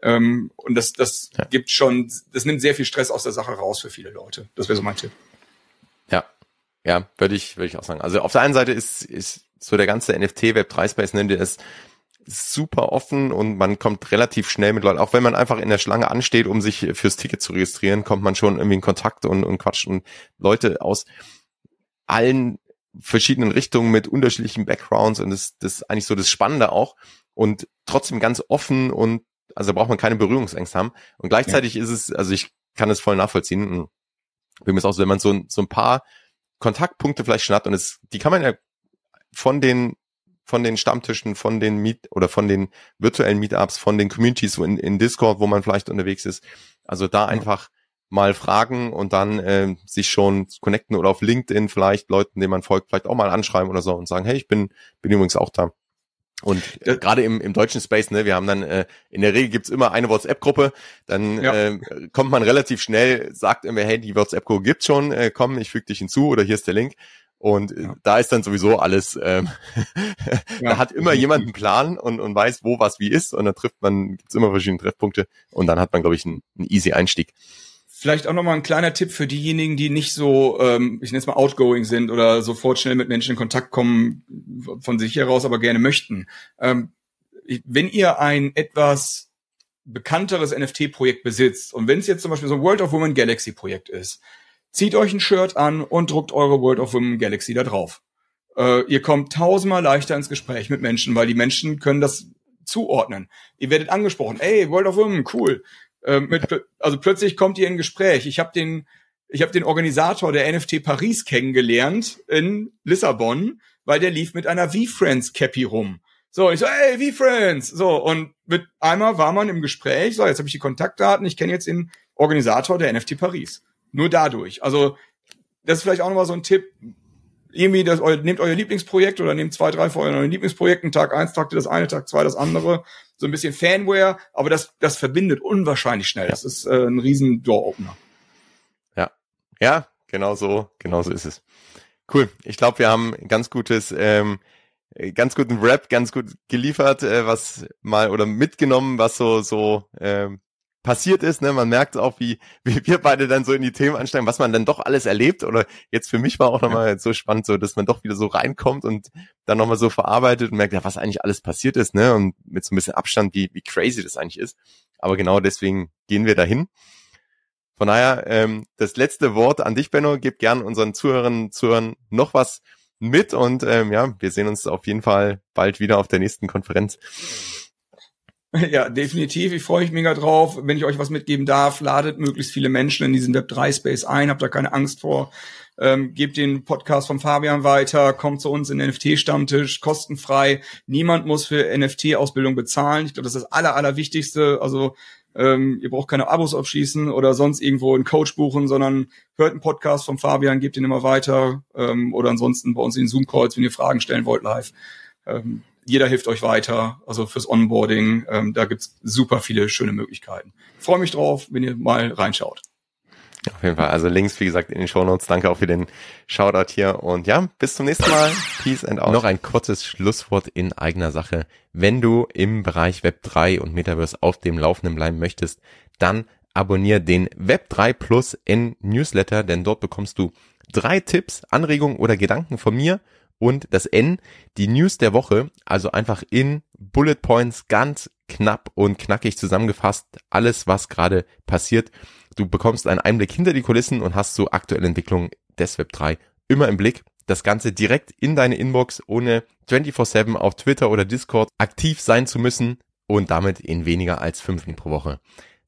Ähm, und das, das ja. gibt schon, das nimmt sehr viel Stress aus der Sache raus für viele Leute. Das wäre so mein Tipp. Ja, ja, würde ich, würde ich auch sagen. Also auf der einen Seite ist, ist so der ganze NFT Web 3 Space, nennt ihr es, super offen und man kommt relativ schnell mit Leuten, auch wenn man einfach in der Schlange ansteht, um sich fürs Ticket zu registrieren, kommt man schon irgendwie in Kontakt und, und quatscht und Leute aus allen verschiedenen Richtungen mit unterschiedlichen Backgrounds und das, das ist eigentlich so das Spannende auch und trotzdem ganz offen und also braucht man keine Berührungsängste haben und gleichzeitig ja. ist es, also ich kann es voll nachvollziehen. Wie mir ist auch so, wenn man so, so ein paar Kontaktpunkte vielleicht schon hat und es, die kann man ja von den von den Stammtischen, von den Meet oder von den virtuellen Meetups, von den Communities in, in Discord, wo man vielleicht unterwegs ist. Also da einfach mal fragen und dann äh, sich schon connecten oder auf LinkedIn vielleicht Leuten, denen man folgt, vielleicht auch mal anschreiben oder so und sagen, hey, ich bin bin übrigens auch da. Und äh, gerade im, im deutschen Space, ne, wir haben dann, äh, in der Regel gibt's immer eine WhatsApp-Gruppe, dann ja. äh, kommt man relativ schnell, sagt immer, hey, die WhatsApp-Gruppe gibt's schon, äh, komm, ich füge dich hinzu oder hier ist der Link. Und äh, ja. da ist dann sowieso alles, ähm, ja. da hat immer jemand einen Plan und, und weiß, wo was wie ist. Und dann trifft man, gibt's immer verschiedene Treffpunkte und dann hat man, glaube ich, einen, einen easy Einstieg. Vielleicht auch nochmal ein kleiner Tipp für diejenigen, die nicht so, ähm, ich nenne es mal outgoing sind oder sofort schnell mit Menschen in Kontakt kommen, von sich heraus aber gerne möchten. Ähm, wenn ihr ein etwas bekannteres NFT-Projekt besitzt und wenn es jetzt zum Beispiel so ein World of Women Galaxy Projekt ist, Zieht euch ein Shirt an und druckt eure World of Women Galaxy da drauf. Äh, ihr kommt tausendmal leichter ins Gespräch mit Menschen, weil die Menschen können das zuordnen. Ihr werdet angesprochen, ey, World of Women, cool. Äh, mit, also plötzlich kommt ihr in Gespräch. Ich habe den, ich habe den Organisator der NFT Paris kennengelernt in Lissabon, weil der lief mit einer V-Friends Cappy rum. So, ich so, ey, V-Friends. So, und mit einmal war man im Gespräch. So, jetzt habe ich die Kontaktdaten. Ich kenne jetzt den Organisator der NFT Paris. Nur dadurch. Also, das ist vielleicht auch nochmal so ein Tipp. Irgendwie, das, nehmt euer Lieblingsprojekt oder nehmt zwei, drei von euren Lieblingsprojekten. Tag eins ihr das eine, Tag zwei das andere. So ein bisschen Fanware, aber das, das verbindet unwahrscheinlich schnell. Das ist äh, ein riesen Door-Opener. Ja. Ja, genau so, genau so ist es. Cool. Ich glaube, wir haben ganz gutes, ähm, ganz guten Rap, ganz gut geliefert, äh, was mal oder mitgenommen, was so so ähm, passiert ist. Ne? Man merkt auch, wie, wie wir beide dann so in die Themen ansteigen, was man dann doch alles erlebt. Oder jetzt für mich war auch nochmal so spannend, so dass man doch wieder so reinkommt und dann nochmal so verarbeitet und merkt, ja, was eigentlich alles passiert ist, ne? Und mit so ein bisschen Abstand, wie, wie crazy das eigentlich ist. Aber genau deswegen gehen wir dahin. Von daher, ähm, das letzte Wort an dich, Benno. Gib gern unseren Zuhörern, Zuhörern noch was mit und ähm, ja, wir sehen uns auf jeden Fall bald wieder auf der nächsten Konferenz. Ja, definitiv. Ich freue mich mega drauf. Wenn ich euch was mitgeben darf, ladet möglichst viele Menschen in diesen Web3-Space ein. Habt da keine Angst vor. Ähm, gebt den Podcast von Fabian weiter, kommt zu uns in den NFT-Stammtisch, kostenfrei. Niemand muss für NFT-Ausbildung bezahlen. Ich glaube, das ist das Aller, Allerwichtigste. Also ähm, ihr braucht keine Abos abschließen oder sonst irgendwo einen Coach buchen, sondern hört einen Podcast von Fabian, gebt ihn immer weiter. Ähm, oder ansonsten bei uns in den Zoom-Calls, wenn ihr Fragen stellen wollt live. Ähm, jeder hilft euch weiter, also fürs Onboarding. Ähm, da gibt's super viele schöne Möglichkeiten. Freue mich drauf, wenn ihr mal reinschaut. Auf jeden Fall. Also Links, wie gesagt, in den Show Notes. Danke auch für den Shoutout hier. Und ja, bis zum nächsten Mal. Peace and out. Noch ein kurzes Schlusswort in eigener Sache. Wenn du im Bereich Web 3 und Metaverse auf dem Laufenden bleiben möchtest, dann abonniere den Web 3 Plus N Newsletter, denn dort bekommst du drei Tipps, Anregungen oder Gedanken von mir und das N, die News der Woche, also einfach in Bullet Points ganz knapp und knackig zusammengefasst, alles was gerade passiert. Du bekommst einen Einblick hinter die Kulissen und hast so aktuelle Entwicklungen des Web 3 immer im Blick. Das Ganze direkt in deine Inbox, ohne 24-7 auf Twitter oder Discord aktiv sein zu müssen und damit in weniger als fünf Minuten pro Woche.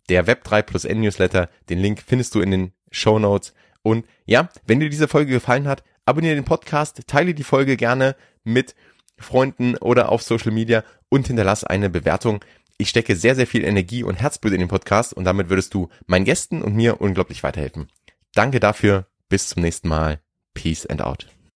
Der Web3 plus N Newsletter, den Link findest du in den Show Notes. Und ja, wenn dir diese Folge gefallen hat, abonniere den Podcast, teile die Folge gerne mit Freunden oder auf Social Media und hinterlasse eine Bewertung. Ich stecke sehr, sehr viel Energie und Herzblut in den Podcast und damit würdest du meinen Gästen und mir unglaublich weiterhelfen. Danke dafür. Bis zum nächsten Mal. Peace and out.